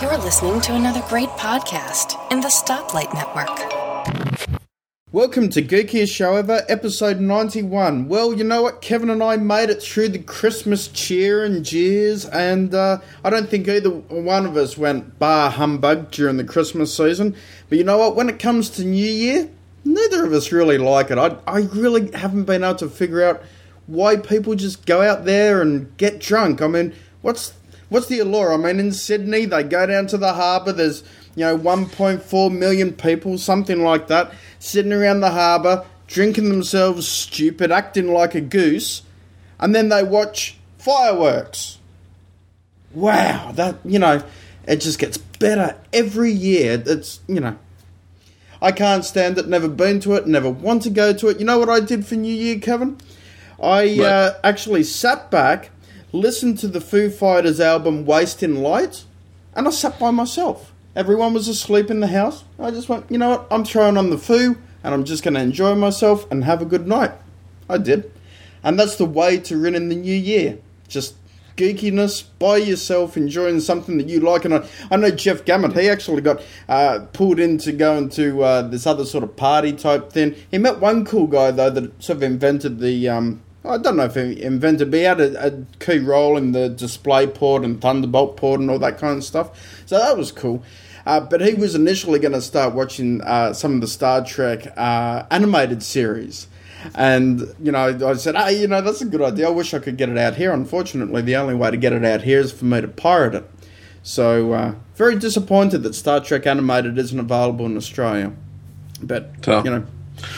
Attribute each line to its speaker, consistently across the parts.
Speaker 1: You're listening to another great podcast in the Stoplight Network.
Speaker 2: Welcome to Geekiest Show Ever, episode 91. Well, you know what? Kevin and I made it through the Christmas cheer and jeers, and uh, I don't think either one of us went bar humbug during the Christmas season. But you know what? When it comes to New Year, neither of us really like it. I, I really haven't been able to figure out why people just go out there and get drunk. I mean, what's what's the allure? I mean, in Sydney, they go down to the harbour. There's you know 1.4 million people, something like that, sitting around the harbour, drinking themselves stupid, acting like a goose, and then they watch fireworks. Wow, that you know, it just gets better every year. It's you know. I can't stand it, never been to it, never want to go to it. You know what I did for New Year, Kevin? I uh, actually sat back, listened to the Foo Fighters album Wasting Light, and I sat by myself. Everyone was asleep in the house. I just went, you know what? I'm throwing on the Foo, and I'm just going to enjoy myself and have a good night. I did. And that's the way to ring in the new year. Just geekiness by yourself, enjoying something that you like. And I, I know Jeff Gammett, he actually got uh, pulled into going to uh, this other sort of party type thing. He met one cool guy, though, that sort of invented the. Um, I don't know if he invented, but he had a, a key role in the display port and Thunderbolt port and all that kind of stuff. So that was cool. Uh, but he was initially going to start watching uh, some of the Star Trek uh, animated series. And, you know, I said, hey, you know, that's a good idea. I wish I could get it out here. Unfortunately, the only way to get it out here is for me to pirate it. So, uh, very disappointed that Star Trek Animated isn't available in Australia. But, you know.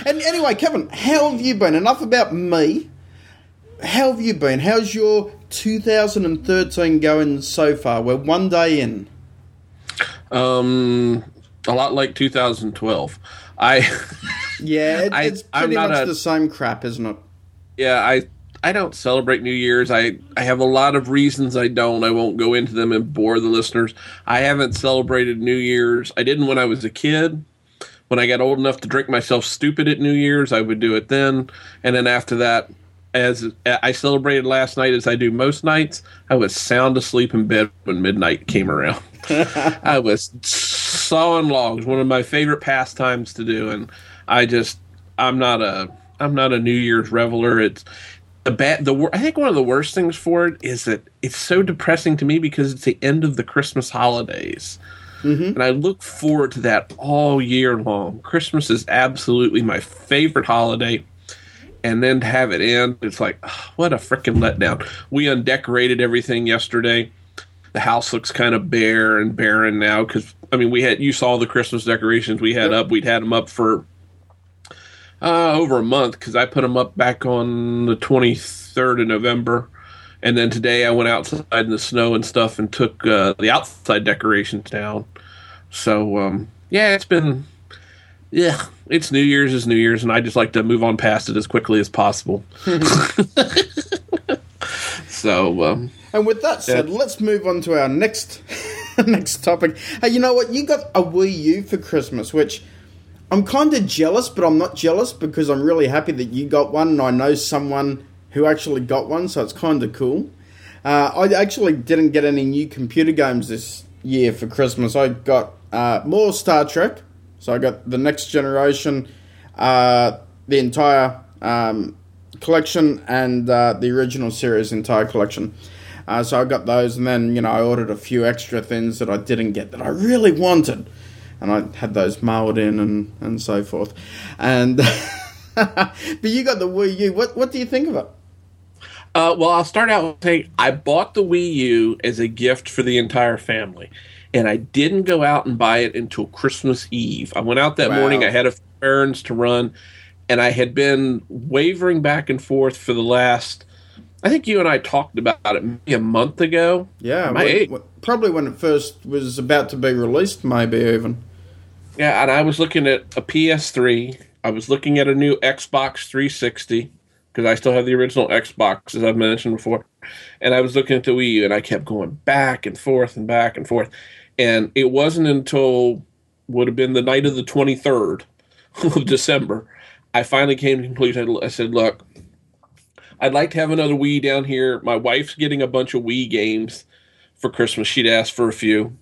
Speaker 2: And anyway, Kevin, how have you been? Enough about me. How have you been? How's your 2013 going so far? We're one day in.
Speaker 3: Um, a lot like 2012. I,
Speaker 2: Yeah, it,
Speaker 3: I-
Speaker 2: it's
Speaker 3: I'm
Speaker 2: pretty
Speaker 3: not
Speaker 2: much
Speaker 3: a-
Speaker 2: the same crap, isn't it?
Speaker 3: yeah, I, I don't celebrate New Year's. I, I have a lot of reasons I don't. I won't go into them and bore the listeners. I haven't celebrated New Year's. I didn't when I was a kid. When I got old enough to drink myself stupid at New Year's, I would do it then. And then after that, as I celebrated last night, as I do most nights, I was sound asleep in bed when midnight came around. I was sawing logs, one of my favorite pastimes to do, and I just I'm not a I'm not a New Year's reveler. It's the bad the I think one of the worst things for it is that it's so depressing to me because it's the end of the Christmas holidays. Mm-hmm. And I look forward to that all year long. Christmas is absolutely my favorite holiday. And then to have it end, it's like, what a freaking letdown. We undecorated everything yesterday. The house looks kind of bare and barren now because I mean we had you saw the Christmas decorations we had up. We'd had them up for uh, over a month because I put them up back on the 23rd of November. And then today I went outside in the snow and stuff and took uh, the outside decorations down. So um, yeah it's been yeah it's New Year's is New Year's and I just like to move on past it as quickly as possible so um,
Speaker 2: And with that said,
Speaker 3: Yeah.
Speaker 2: let's move on to our next next topic. Hey, you know what? You got a Wii U for Christmas, which I'm kind of jealous, but I'm not jealous because I'm really happy that you got one, and I know someone who actually got one, so it's kind of cool. Uh, I actually didn't get any new computer games this year for Christmas. I got uh, more Star Trek, so I got the Next Generation, uh, the entire um, collection, and uh, the original series entire collection. Uh, so I got those, and then you know I ordered a few extra things that I didn't get that I really wanted, and I had those mailed in and and so forth. And but you got the Wii U. What what do you think of it?
Speaker 3: Uh, well, I'll start out saying I bought the Wii U as a gift for the entire family, and I didn't go out and buy it until Christmas Eve. I went out that
Speaker 2: Wow.
Speaker 3: morning. I had a few errands to run, and I had been wavering back and forth for the last. I think you and I talked about it maybe a month ago.
Speaker 2: Yeah,
Speaker 3: My
Speaker 2: when-
Speaker 3: age-
Speaker 2: when- probably when it first was about to be released, maybe even.
Speaker 3: Yeah, and I was looking at a PS3. I was looking at a new Xbox 360 because I still have the original Xbox, as I've mentioned before. And I was looking at the Wii U, and I kept going back and forth and back and forth. And it wasn't until would have been the night of the 23rd of December, I finally came to conclusion. I said, "Look, I'd like to have another Wii down here. My wife's getting a bunch of Wii games for Christmas. She'd asked for a few."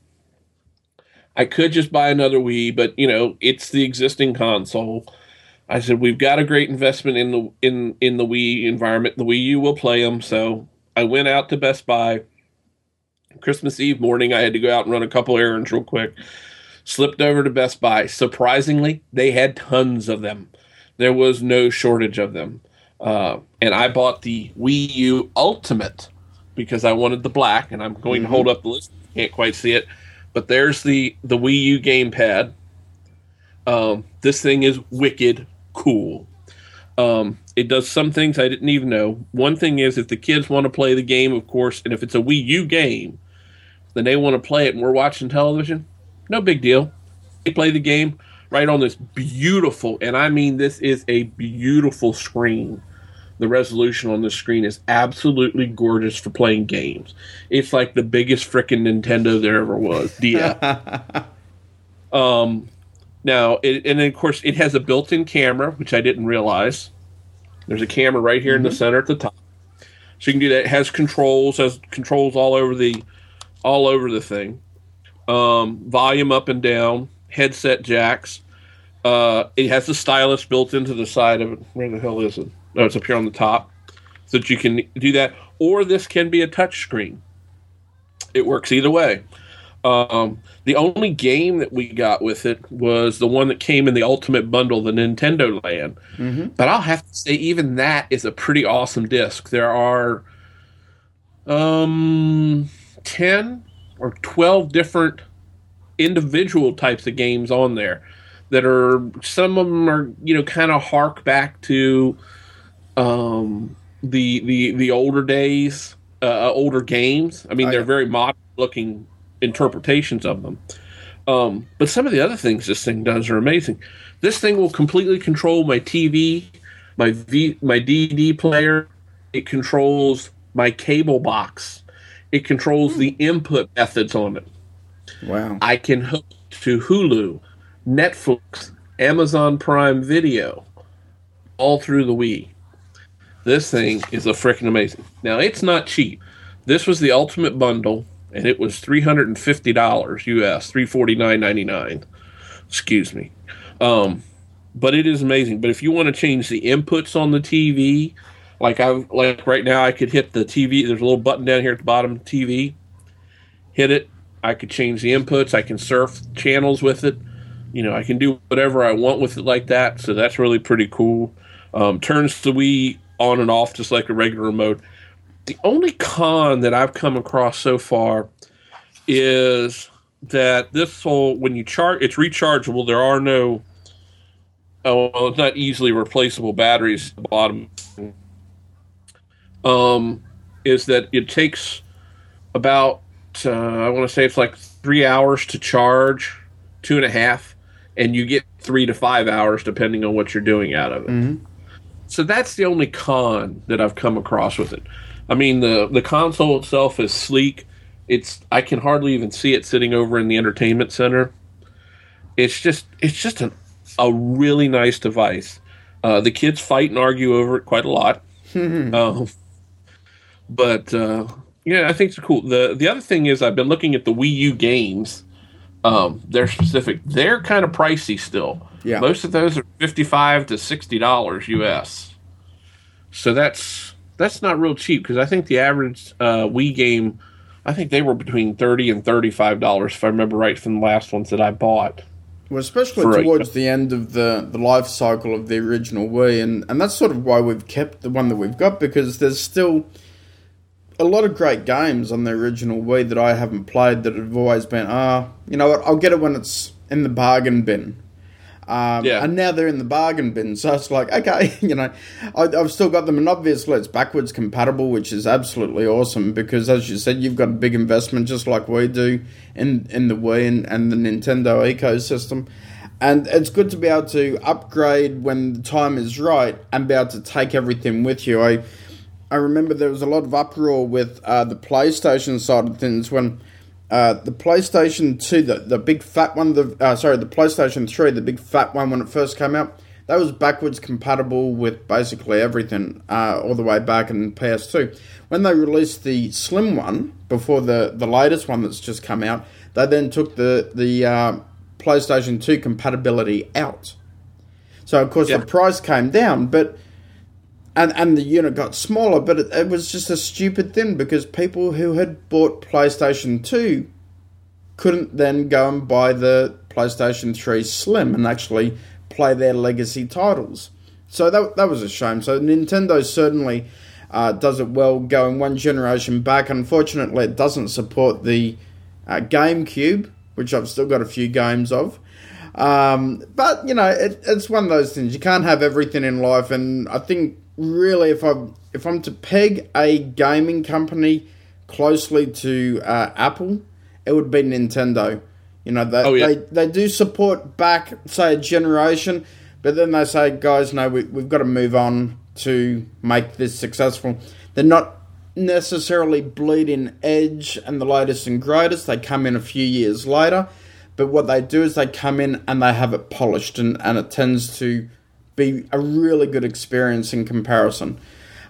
Speaker 3: I could just buy another Wii, but you know, it's the existing console. I said we've got a great investment in the in in the Wii environment. The Wii U will play them, so I went out to Best Buy. Christmas Eve morning, I had to go out and run a couple errands real quick. Slipped over to Best Buy. Surprisingly, they had tons of them. There was no shortage of them. Uh, and I bought the Wii U Ultimate because I wanted the black, and I'm going mm-hmm. to hold up the list. Can't quite see it, but there's the the Wii U gamepad. Um, this thing is wicked cool. Um, it does some things I didn't even know. One thing is if the kids want to play the game, of course, and if it's a Wii U game, then they want to play it, and we're watching television. No big deal. They play the game right on this beautiful, and I mean this is a beautiful screen the resolution on the screen is absolutely gorgeous for playing games. It's like the biggest freaking Nintendo there ever was. Yeah. um, now, it, and of course, it has a built-in camera, which I didn't realize. There's a camera right here mm-hmm. in the mm-hmm. center at the top, so you can do that. It has controls, has controls all over the, all over the thing. Um, volume up and down, headset jacks. Uh, it has the stylus built into the side of it. Where the hell is it? No, it's up here on the top, so that you can do that. Or this can be a touch screen. It works either way. Um, the only game that we got with it was the one that came in the Ultimate Bundle, the Nintendo Land. Mm-hmm. But I'll have to say, even that is a pretty awesome disc. There are um, 10 or 12 different individual types of games on there that are, some of them are, you know, kind of hark back to um, the the the older days, uh, uh older games. I mean, they're very modern looking interpretations of them. Um, but some of the other things this thing does are amazing. This thing will completely control my TV, my V, my DVD player. It controls my cable box. It controls hmm. the input methods on it.
Speaker 2: Wow!
Speaker 3: I can hook to Hulu, Netflix, Amazon Prime Video, all through the Wii. This thing is a freaking amazing. Now it's not cheap. This was the ultimate bundle, and it was three hundred and fifty dollars US, three forty nine ninety nine. Excuse me. Um, but it is amazing. But if you want to change the inputs on the TV, like I like right now, I could hit the TV. There's a little button down here at the bottom TV. Hit it. I could change the inputs. I can surf channels with it. You know, I can do whatever I want with it like that. So that's really pretty cool. Um, turns the Wii on and off just like a regular remote. The only con that I've come across so far is that this whole when you charge it's rechargeable. There are no oh well, it's not easily replaceable batteries at the bottom. Um, is that it takes about uh, I want to say it's like three hours to charge, two and a half, and you get three to five hours depending on what you're doing out of it. Mm-hmm. So that's the only con that I've come across with it. I mean, the the console itself is sleek. It's I can hardly even see it sitting over in the entertainment center. It's just it's just a a really nice device. Uh, the kids fight and argue over it quite a lot. um, but uh, yeah, I think it's cool. the The other thing is I've been looking at the Wii U games. Um, they're specific. They're kind of pricey still.
Speaker 2: Yeah.
Speaker 3: Most of those are fifty-five to sixty dollars US. So that's that's not real cheap because I think the average uh, Wii game, I think they were between thirty and thirty-five dollars if I remember right from the last ones that I bought.
Speaker 2: Well, especially towards a, the end of the, the life cycle of the original Wii, and, and that's sort of why we've kept the one that we've got because there's still a lot of great games on the original Wii that I haven't played that have always been, ah, you know what, I'll get it when it's in the bargain bin. Um, yeah. And now they're in the bargain bin. So it's like, okay, you know, I, have still got them. And obviously it's backwards compatible, which is absolutely awesome because, as you said, you've got a big investment just like we do in, in the Wii and, and the Nintendo ecosystem. And it's good to be able to upgrade when the time is right and be able to take everything with you. I, I remember there was a lot of uproar with uh, the PlayStation side of things when uh, the PlayStation 2, the, the big fat one, the uh, sorry, the PlayStation 3, the big fat one when it first came out, that was backwards compatible with basically everything uh, all the way back in PS2. When they released the slim one before the, the latest one that's just come out, they then took the the uh, PlayStation 2 compatibility out. So of course
Speaker 3: Yeah.
Speaker 2: the price came down, but and and the unit got smaller, but it, it was just a stupid thing because people who had bought PlayStation 2 couldn't then go and buy the PlayStation 3 Slim and actually play their legacy titles. So that, that was a shame. So Nintendo certainly uh, does it well going one generation back. Unfortunately, it doesn't support the uh, GameCube, which I've still got a few games of. Um, but you know, it, it's one of those things. You can't have everything in life, and I think really, if I if I'm to peg a gaming company closely to uh, Apple, it would be Nintendo. You know, they,
Speaker 3: Oh, yeah.
Speaker 2: they they do support back, say, a generation, but then they say, guys, no, we, we've got to move on to make this successful. They're not necessarily bleeding edge and the latest and greatest. They come in a few years later, but what they do is they come in and they have it polished, and, and it tends to be a really good experience in comparison.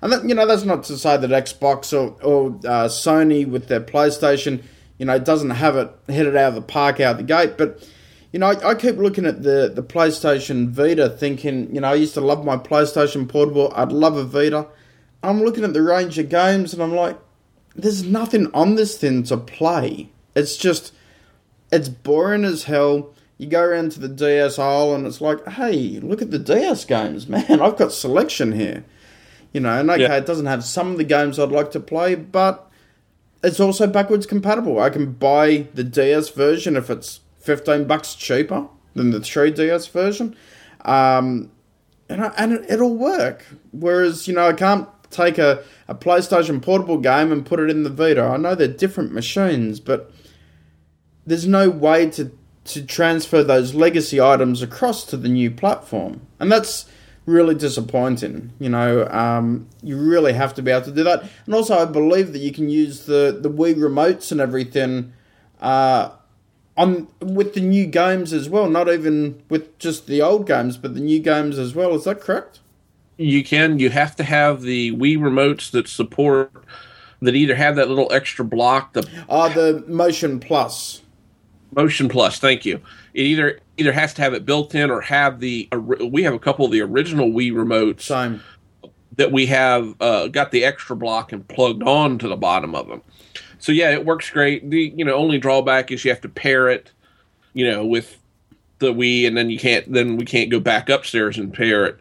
Speaker 2: And that, you know, that's not to say that Xbox or, or uh, Sony with their PlayStation, you know, doesn't have it hit it out of the park out the gate. But you know, I, I keep looking at the the PlayStation Vita, thinking, you know, I used to love my PlayStation Portable. I'd love a Vita. I'm looking at the range of games, and I'm like, there's nothing on this thing to play. It's just, it's boring as hell. You go around to the DS aisle, and it's like, hey, look at the DS games, man. I've got selection here. You know, and okay,
Speaker 3: Yeah.
Speaker 2: it doesn't have some of the games I'd like to play, but it's also backwards compatible. I can buy the DS version if it's 15 bucks cheaper than the 3DS version. Um, and, I, and it, it'll work. Whereas, you know, I can't take a, a PlayStation portable game and put it in the Vita. I know they're different machines, but there's no way to, to transfer those legacy items across to the new platform. And that's really disappointing. You know, um, you really have to be able to do that. And also, I believe that you can use the, the Wii remotes and everything uh, on with the new games as well. Not even with just the old games, but the new games as well. Is that correct?
Speaker 3: You can. You have to have the Wii remotes that support that either have that little extra block, the
Speaker 2: Ah, the Motion Plus.
Speaker 3: Motion Plus. Thank you. It either either has to have it built in or have the. We have a couple of the original Wii remotes
Speaker 2: Same.
Speaker 3: that we have uh, got the extra block and plugged on to the bottom of them. So yeah, it works great. The you know only drawback is you have to pair it, you know, with the Wii, and then you can't. Then we can't go back upstairs and pair it.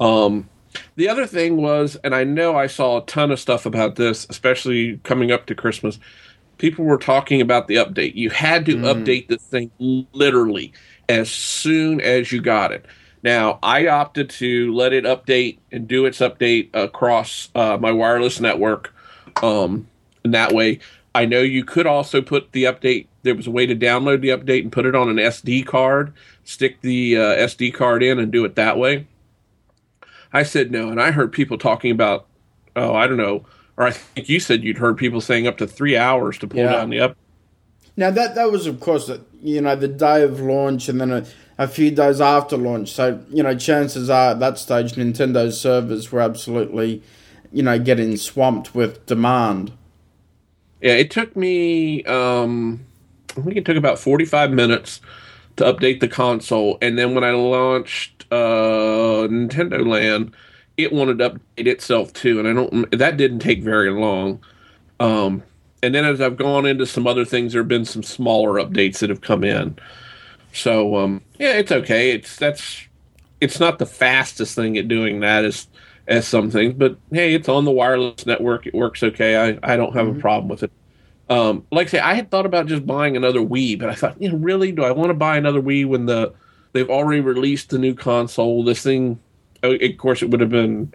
Speaker 3: Um, the other thing was, and I know I saw a ton of stuff about this, especially coming up to Christmas. People were talking about the update. You had to update this thing literally as soon as you got it. Now, I opted to let it update and do its update across uh, my wireless network. Um, and that way, I know you could also put the update. There was a way to download the update and put it on an SD card, stick the uh, SD card in, and do it that way. I said no, and I heard people talking about, oh, I don't know, or I think you said you'd heard people saying up to three hours to pull
Speaker 2: Yeah.
Speaker 3: down the up.
Speaker 2: Now that that was of course you know the day of launch and then a, a few days after launch. So you know chances are at that stage Nintendo's servers were absolutely you know getting swamped with demand.
Speaker 3: Yeah, it took me. Um, I think it took about forty-five minutes to update the console, and then when I launched uh, Nintendo Land, it wanted to update itself too, and I don't. That didn't take very long. Um, and then as I've gone into some other things, there have been some smaller updates that have come in. So um, yeah, it's okay. It's that's it's not the fastest thing at doing that as as some things, but hey, it's on the wireless network. It works okay. I, I don't have a problem with it. Um, like I say, I had thought about just buying another Wii, but I thought, you know, really, do I want to buy another Wii when the they've already released the new console? This thing, of course, it would have been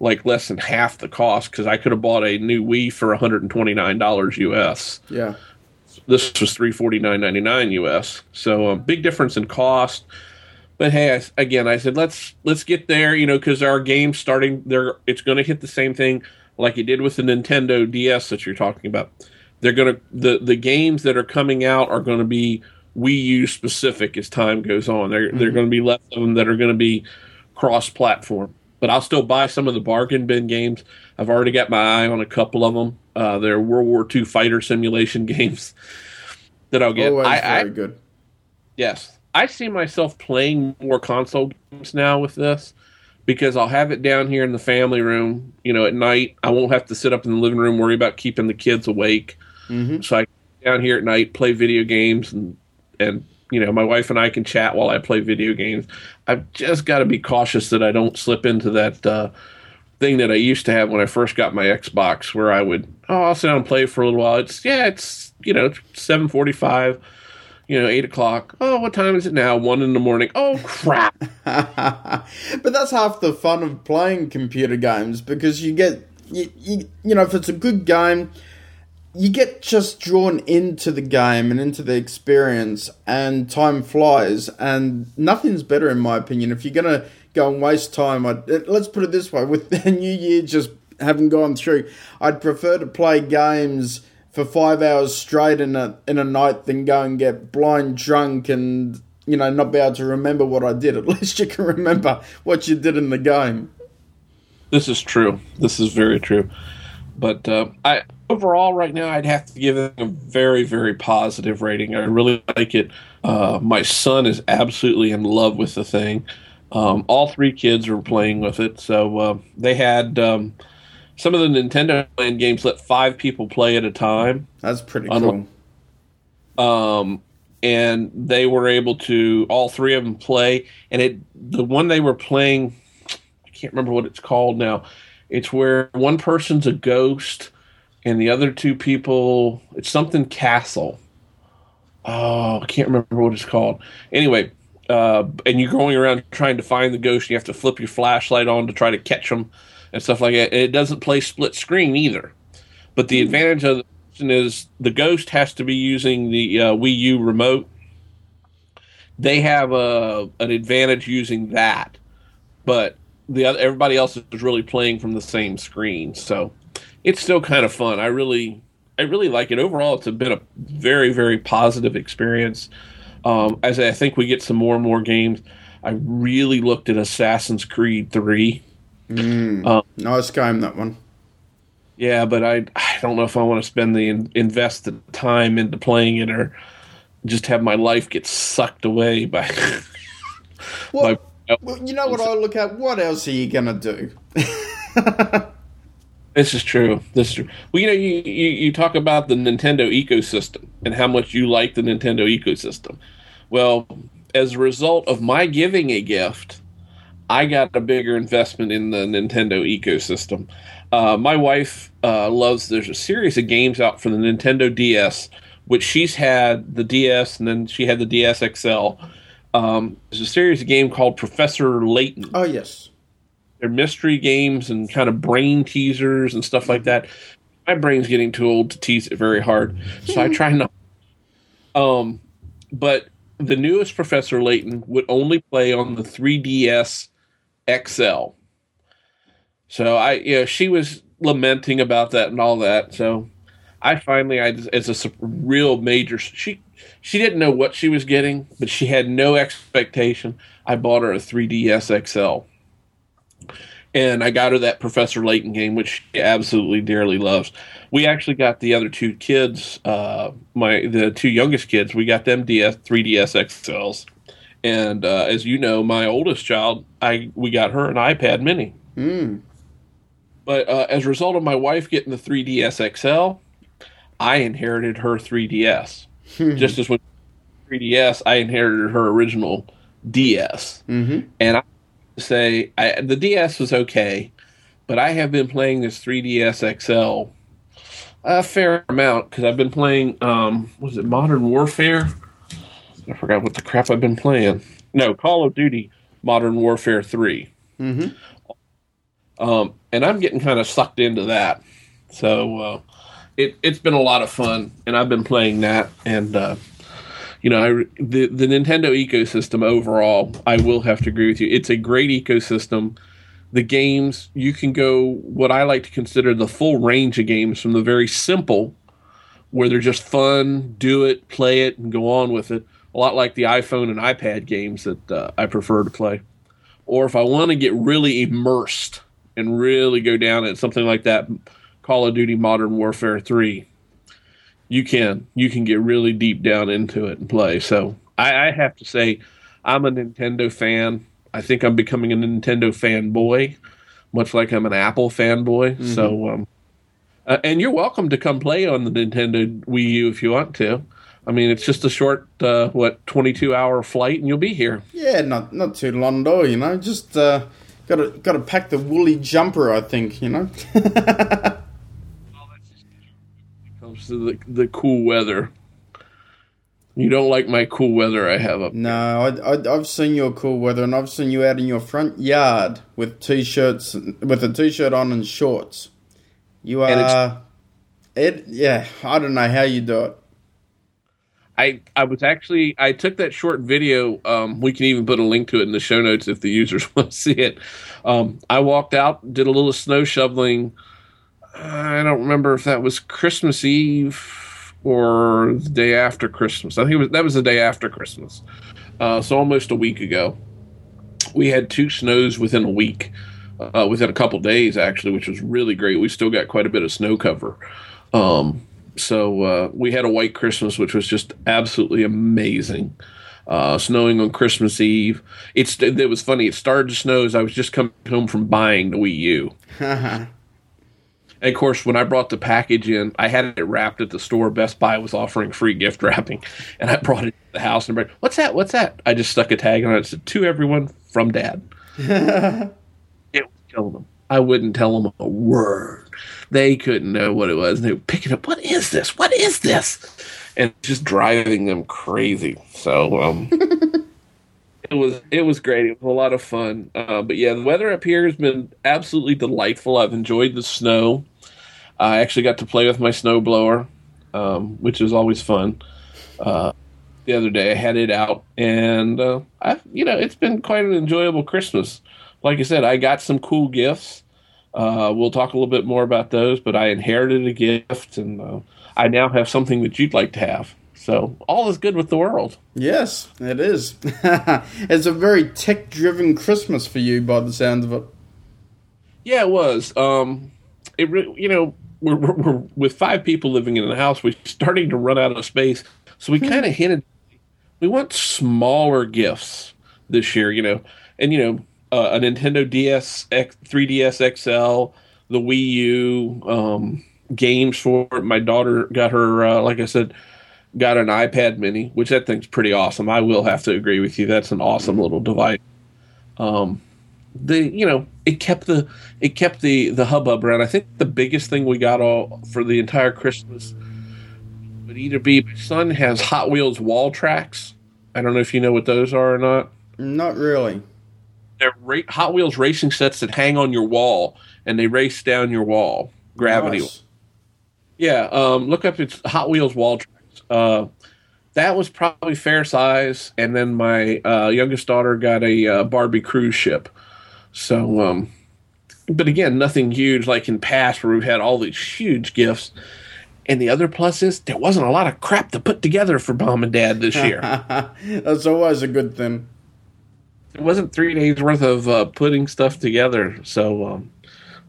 Speaker 3: like less than half the cost because I could have bought a new Wii for one hundred and twenty nine dollars US
Speaker 2: Yeah.
Speaker 3: this was three forty nine ninety nine US. So um, big difference in cost. But hey, I, again, I said let's let's get there, you know, because our game's starting. There, it's going to hit the same thing like it did with the Nintendo DS that you're talking about. They're going to the the games that are coming out are going to be Wii U specific as time goes on. They're they're going to be less of them that are going to be cross platform. But I'll still buy some of the bargain bin games. I've already got my eye on a couple of them. Uh, they're World War II fighter simulation games that I'll get.
Speaker 2: Always
Speaker 3: I,
Speaker 2: very
Speaker 3: I,
Speaker 2: good.
Speaker 3: Yes. I see myself playing more console games now with this because I'll have it down here in the family room, you know, at night. I won't have to sit up in the living room worry about keeping the kids awake.
Speaker 2: Mm-hmm.
Speaker 3: So I can down here at night play video games and and you know, my wife and I can chat while I play video games. I've just got to be cautious that I don't slip into that uh, thing that I used to have when I first got my Xbox, where I would, oh, I'll sit down and play for a little while. It's yeah, it's you know, seven forty-five you know, eight o'clock. Oh, what time is it now? One in the morning. Oh, crap.
Speaker 2: but that's half the fun of playing computer games because you get, you, you, you know, if it's a good game, you get just drawn into the game and into the experience, and time flies. And nothing's better, in my opinion, if you're going to go and waste time. I, let's put it this way with the new year just having gone through, I'd prefer to play games for five hours straight in a in a night than go and get blind drunk and you know not be able to remember what I did. At least you can remember what you did in the game.
Speaker 3: This is true. This is very true. But uh, I overall right now I'd have to give it a very very positive rating. I really like it. Uh, my son is absolutely in love with the thing. Um, all three kids are playing with it, so uh, they had. Um, some of the Nintendo Land games let five people play at a time.
Speaker 2: That's pretty cool.
Speaker 3: Um, and they were able to all three of them play. And it the one they were playing, I can't remember what it's called now. It's where one person's a ghost, and the other two people. It's something castle. Oh, I can't remember what it's called. Anyway, uh, and you're going around trying to find the ghost. And You have to flip your flashlight on to try to catch them and stuff like that. It doesn't play split screen either. But the advantage of the is the Ghost has to be using the uh, Wii U remote. They have a an advantage using that, but the other, everybody else is really playing from the same screen. So it's still kind of fun. I really I really like it overall. It's been a very very positive experience. Um, as I think we get some more and more games, I really looked at Assassin's Creed Three
Speaker 2: Mm, um, nice game that one.
Speaker 3: Yeah, but I I don't know if I want to spend the in, invest the time into playing it or just have my life get sucked away by.
Speaker 2: well, by, well, you know what I look at. What else are you gonna do?
Speaker 3: this is true. This is true. Well, you know, you, you you talk about the Nintendo ecosystem and how much you like the Nintendo ecosystem. Well, as a result of my giving a gift I got a bigger investment in the Nintendo ecosystem. Uh, my wife uh, loves. There's a series of games out for the Nintendo DS, which she's had the DS, and then she had the DS XL. Um, there's a series of game called Professor Layton.
Speaker 2: Oh yes,
Speaker 3: they're mystery games and kind of brain teasers and stuff like that. My brain's getting too old to tease it very hard, so I try not. Um, but the newest Professor Layton would only play on the 3DS XL. So I, you know, she was lamenting about that and all that. So I finally, I as a real major, she she didn't know what she was getting, but she had no expectation. I bought her a 3DS XL, and I got her that Professor Layton game, which she absolutely dearly loves. We actually got the other two kids, uh, my the two youngest kids, we got them DS 3DS XLs and uh, as you know, my oldest child, I we got her an iPad Mini.
Speaker 2: Mm.
Speaker 3: But uh, as a result of my wife getting the 3DS XL, I inherited her 3DS. Hmm. Just as with 3DS, I inherited her original DS.
Speaker 2: Mm-hmm.
Speaker 3: And I say I, the DS was okay, but I have been playing this 3DS XL a fair amount because I've been playing. Um, was it Modern Warfare? I forgot what the crap I've been playing. No, Call of Duty Modern Warfare 3.
Speaker 2: Mm-hmm.
Speaker 3: Um, and I'm getting kind of sucked into that. So uh, it, it's been a lot of fun, and I've been playing that. And, uh, you know, I, the, the Nintendo ecosystem overall, I will have to agree with you. It's a great ecosystem. The games, you can go what I like to consider the full range of games from the very simple, where they're just fun, do it, play it, and go on with it a lot like the iPhone and iPad games that uh, I prefer to play. Or if I want to get really immersed and really go down at something like that, Call of Duty Modern Warfare 3. You can you can get really deep down into it and play. So I, I have to say, I'm a Nintendo fan. I think I'm becoming a Nintendo fanboy, much like I'm an Apple fanboy. Mm-hmm. So, um, uh, and you're welcome to come play on the Nintendo Wii U if you want to. I mean, it's just a short, uh, what, 22 hour flight, and you'll be here.
Speaker 2: Yeah, not not too long though. You know, just uh, gotta gotta pack the woolly jumper. I think you know.
Speaker 3: the the cool weather. You don't like my cool weather I have up.
Speaker 2: No, I, I, I've seen your cool weather, and I've seen you out in your front yard with t-shirts, with a t-shirt on and shorts. You are, it. Yeah, I don't know how you do it.
Speaker 3: I I was actually I took that short video. Um, we can even put a link to it in the show notes if the users want to see it. Um, I walked out, did a little snow shoveling. I don't remember if that was Christmas Eve or the day after Christmas. I think was, that was the day after Christmas. Uh, so almost a week ago. We had two snows within a week, uh, within a couple days actually, which was really great. We still got quite a bit of snow cover. Um, so uh, we had a white Christmas, which was just absolutely amazing. Uh, snowing on Christmas Eve. It's it was funny. It started to snow as I was just coming home from buying the Wii U. and of course, when I brought the package in, I had it wrapped at the store. Best Buy was offering free gift wrapping, and I brought it to the house and I'm like, "What's that? What's that?" I just stuck a tag on it. It said, "To everyone from Dad." it was killing them. I wouldn't tell them a word. They couldn't know what it was. They were picking up, what is this? What is this? And just driving them crazy. So um, it was it was great. It was a lot of fun. Uh, but yeah, the weather up here has been absolutely delightful. I've enjoyed the snow. I actually got to play with my snowblower, um, which is always fun. Uh, the other day I had it out, and uh, I, you know, it's been quite an enjoyable Christmas. Like I said, I got some cool gifts. Uh, we'll talk a little bit more about those, but I inherited a gift, and uh, I now have something that you'd like to have. So all is good with the world.
Speaker 2: Yes, it is. it's a very tech-driven Christmas for you, by the sound of it.
Speaker 3: Yeah, it was. Um, it re- you know we're, we're, we're, with five people living in the house. We're starting to run out of space, so we kind of hinted we want smaller gifts this year. You know, and you know uh, a Nintendo DS, X, 3DS XL, the Wii U, um, games for it. My daughter got her, uh, like I said, got an iPad Mini, which that thing's pretty awesome. I will have to agree with you. That's an awesome little device. Um, the you know it kept the it kept the the hubbub around. I think the biggest thing we got all for the entire Christmas would either be my son has Hot Wheels wall tracks. I don't know if you know what those are or not.
Speaker 2: Not really
Speaker 3: they're ra- Hot Wheels racing sets that hang on your wall and they race down your wall. Gravity. Nice. Yeah, um, look up its Hot Wheels wall tracks. Uh, that was probably fair size, and then my uh, youngest daughter got a uh, Barbie cruise ship. So, um, but again, nothing huge like in past where we've had all these huge gifts. And the other plus is there wasn't a lot of crap to put together for mom and dad this year.
Speaker 2: That's always a good thing
Speaker 3: it wasn't three days worth of uh, putting stuff together. So um,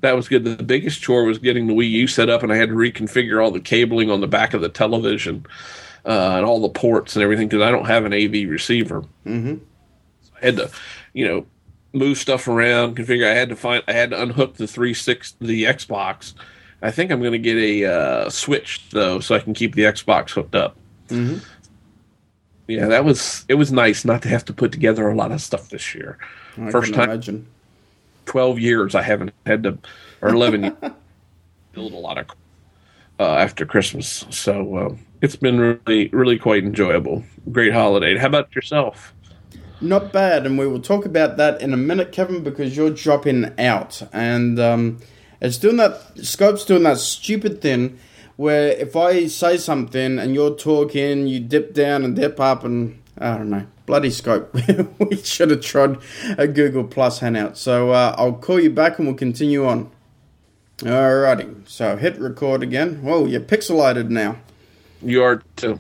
Speaker 3: that was good. The biggest chore was getting the Wii U set up, and I had to reconfigure all the cabling on the back of the television uh, and all the ports and everything because I don't have an AV receiver.
Speaker 2: Mm-hmm.
Speaker 3: So I had to, you know, move stuff around, configure. I had to find. I had to unhook the three six the Xbox. I think I'm going to get a uh, Switch though, so I can keep the Xbox hooked up.
Speaker 2: Mm-hmm
Speaker 3: yeah, that was it was nice not to have to put together a lot of stuff this year.
Speaker 2: I First time, imagine.
Speaker 3: Twelve years I haven't had to, or eleven years, build a lot of uh, after Christmas. So uh, it's been really really quite enjoyable. Great holiday. How about yourself?
Speaker 2: Not bad, and we will talk about that in a minute, Kevin, because you're dropping out, and um, it's doing that. Skype's doing that stupid thing where if I say something and you're talking, you dip down and dip up, and I don't know, bloody Skype. we should have tried a Google Plus hangout. So uh, I'll call you back and we'll continue on. Alrighty, so hit record again. Whoa, you're pixelated now.
Speaker 3: You are too.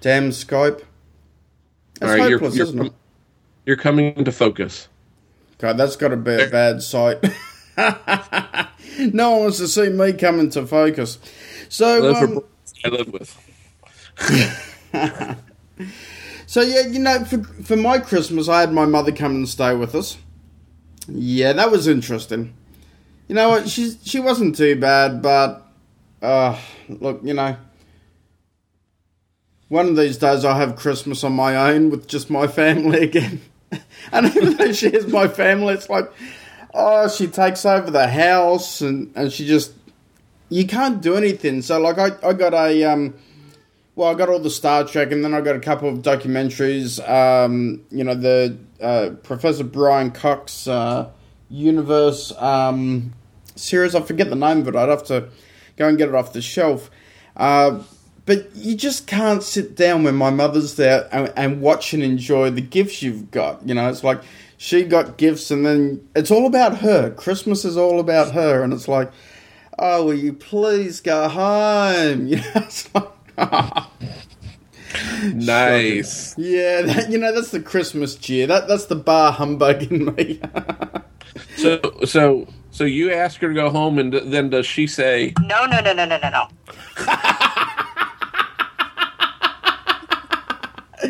Speaker 2: Damn Skype.
Speaker 3: That's All right, hopeless, you're, you're? You're coming into focus.
Speaker 2: God, that's got to be a bad sight. no one wants to see me coming to focus. So um,
Speaker 3: I live with.
Speaker 2: So yeah, you know, for for my Christmas, I had my mother come and stay with us. Yeah, that was interesting. You know what? She she wasn't too bad, but uh, look, you know, one of these days I'll have Christmas on my own with just my family again. and even though she is my family, it's like, oh, she takes over the house and and she just you can't do anything. So like I I got a um well, I got all the Star Trek, and then I got a couple of documentaries. Um, you know, the uh, Professor Brian Cox uh, Universe um, series. I forget the name of it. I'd have to go and get it off the shelf. Uh, but you just can't sit down when my mother's there and, and watch and enjoy the gifts you've got. You know, it's like she got gifts, and then it's all about her. Christmas is all about her, and it's like, oh, will you please go home? You know, it's like
Speaker 3: nice.
Speaker 2: Yeah, that, you know that's the Christmas cheer. That that's the bar humbug in me.
Speaker 3: so so so you ask her to go home, and then does she say
Speaker 4: no, no, no, no, no, no, no?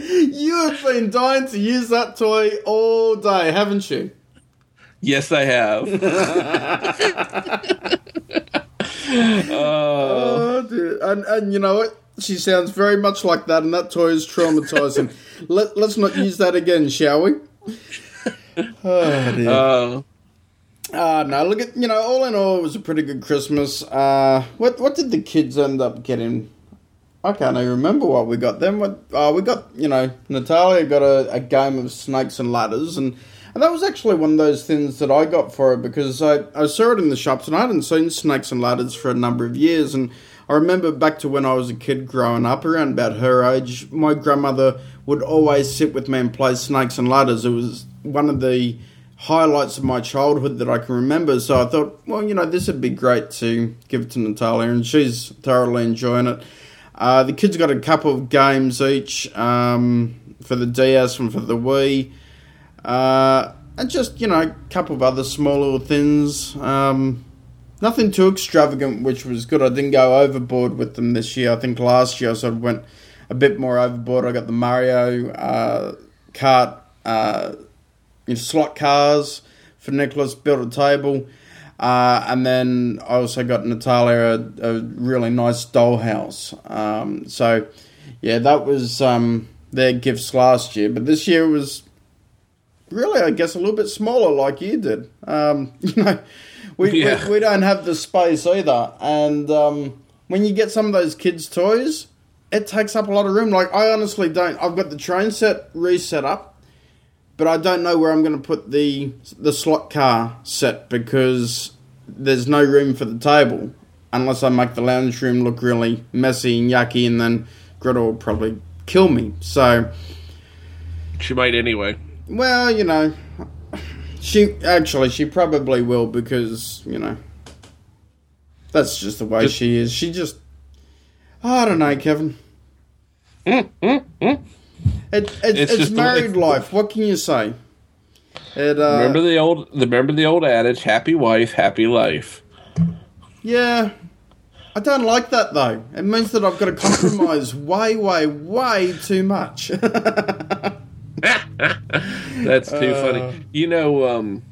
Speaker 2: you have been dying to use that toy all day, haven't you?
Speaker 3: Yes, I have.
Speaker 2: uh, oh, dear. And, and you know what? She sounds very much like that, and that toy is traumatizing. Let, let's not use that again, shall we? Oh, dear. Uh, uh, no, look at, you know, all in all, it was a pretty good Christmas. Uh, what what did the kids end up getting? I can't even remember what we got them. What, uh, we got, you know, Natalia got a, a game of snakes and ladders, and, and that was actually one of those things that I got for her because I, I saw it in the shops and I hadn't seen snakes and ladders for a number of years, and I remember back to when I was a kid growing up, around about her age, my grandmother would always sit with me and play snakes and ladders. It was one of the highlights of my childhood that I can remember. So I thought, well, you know, this would be great to give it to Natalia, and she's thoroughly enjoying it. Uh, the kids got a couple of games each um, for the DS and for the Wii. Uh, and just, you know, a couple of other small little things. Um, nothing too extravagant, which was good. I didn't go overboard with them this year. I think last year I sort of went a bit more overboard. I got the Mario uh, Kart uh, you know, slot cars for Nicholas, built a table. Uh, and then I also got Natalia a, a really nice dollhouse. Um, so, yeah, that was um, their gifts last year. But this year was really, I guess, a little bit smaller, like you did. Um, you know, we, yeah. we, we don't have the space either, and um, when you get some of those kids' toys, it takes up a lot of room. Like I honestly don't. I've got the train set reset up, but I don't know where I'm going to put the the slot car set because there's no room for the table unless I make the lounge room look really messy and yucky, and then Greta will probably kill me. So
Speaker 3: she might anyway.
Speaker 2: Well, you know, she actually she probably will because you know that's just the way just, she is. She just I don't know, Kevin.
Speaker 3: Mm, mm, mm.
Speaker 2: It, it, it's, it's married life. What can you say?
Speaker 3: It, uh, remember the old remember the old adage: "Happy wife, happy life."
Speaker 2: Yeah, I don't like that though. It means that I've got to compromise way, way, way too much.
Speaker 3: That's too uh, funny. You know, um,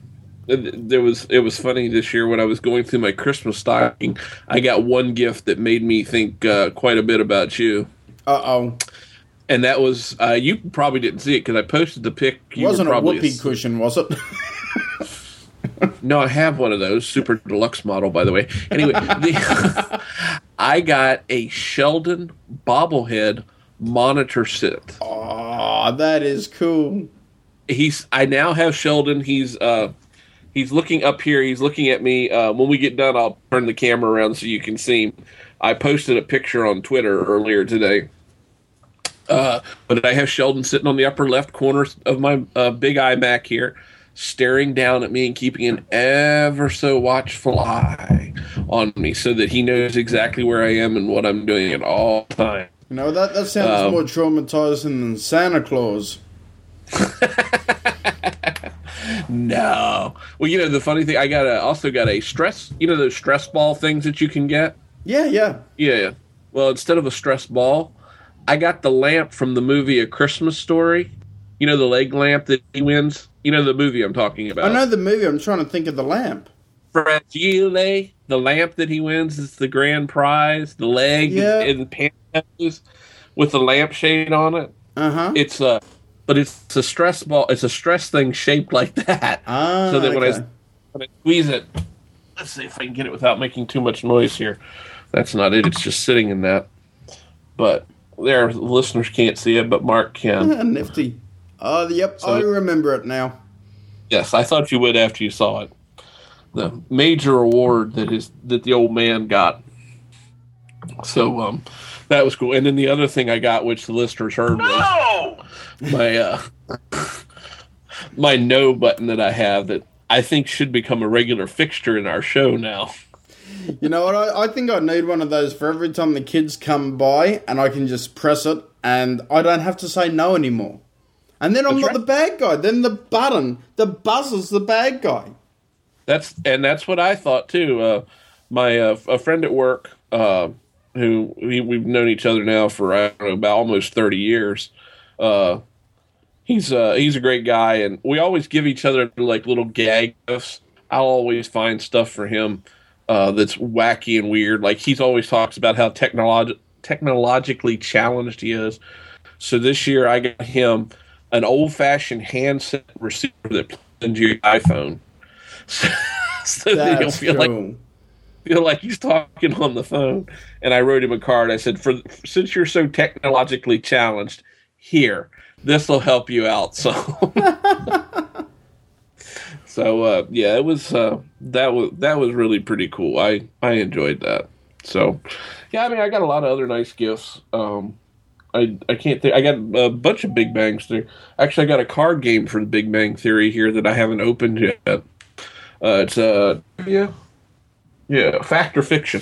Speaker 3: there was it was funny this year when I was going through my Christmas stocking. I got one gift that made me think uh, quite a bit about you.
Speaker 2: Uh oh.
Speaker 3: And that was uh, you probably didn't see it because I posted the pic.
Speaker 2: It wasn't a whoopee cushion, was it?
Speaker 3: no, I have one of those super deluxe model, by the way. Anyway, the, I got a Sheldon bobblehead monitor set.
Speaker 2: Oh, that is cool.
Speaker 3: He's. I now have Sheldon. He's. uh He's looking up here. He's looking at me. Uh, when we get done, I'll turn the camera around so you can see. I posted a picture on Twitter earlier today. Uh, but I have Sheldon sitting on the upper left corner of my uh, big iMac here, staring down at me and keeping an ever so watchful eye on me so that he knows exactly where I am and what I'm doing at all times.
Speaker 2: You know, that, that sounds um, more traumatizing than Santa Claus.
Speaker 3: no. Well, you know, the funny thing, I got a, also got a stress, you know, those stress ball things that you can get?
Speaker 2: Yeah, yeah.
Speaker 3: Yeah. Yeah. Well, instead of a stress ball, I got the lamp from the movie A Christmas Story. You know the leg lamp that he wins. You know the movie I'm talking about.
Speaker 2: I know the movie. I'm trying to think of the lamp.
Speaker 3: Fragile, the lamp that he wins is the grand prize. The leg
Speaker 2: Yeah.
Speaker 3: in pantyhose with the lampshade on it.
Speaker 2: Uh huh.
Speaker 3: It's a, but it's a stress ball. It's a stress thing shaped like that.
Speaker 2: Ah,
Speaker 3: so that when I when I squeeze it, let's see if I can get it without making too much noise here. That's not it. It's just sitting in that. But there, the listeners can't see it, but Mark can.
Speaker 2: Nifty. Oh, yep.
Speaker 3: So-
Speaker 2: I remember it now.
Speaker 3: yes, I thought you would after you saw it. The major award that is that the old man got. So um, that was cool. And then the other thing I got, which the listeners heard, was my uh, my no button that I have that I think should become a regular fixture in our show now.
Speaker 2: You know what? I, I think I need one of those for every time the kids come by, and I can just press it, and I don't have to say no anymore. And then I'm
Speaker 3: That's
Speaker 2: not
Speaker 3: right.
Speaker 2: the bad guy. Then the button, the buzzer's the bad guy.
Speaker 3: That's and that's what I thought too. Uh, my uh, a friend at work uh, who we, we've known each other now for I don't know about almost thirty years. Uh, he's uh, he's a great guy, and we always give each other like little gag gifts. I'll always find stuff for him uh, that's wacky and weird. Like he's always talks about how technolog- technologically challenged he is. So this year I got him an old fashioned handset receiver that plugs into your iPhone. So that he'll feel
Speaker 2: cool.
Speaker 3: like feel like he's talking on the phone. And I wrote him a card. I said, "For since you're so technologically challenged, here this will help you out." So, so uh, yeah, it was uh, that was that was really pretty cool. I I enjoyed that. So, yeah, I mean, I got a lot of other nice gifts. Um, I I can't think. I got a bunch of Big Bangs there. Actually, I got a card game for the Big Bang Theory here that I haven't opened yet. Uh, it's uh yeah yeah fact or fiction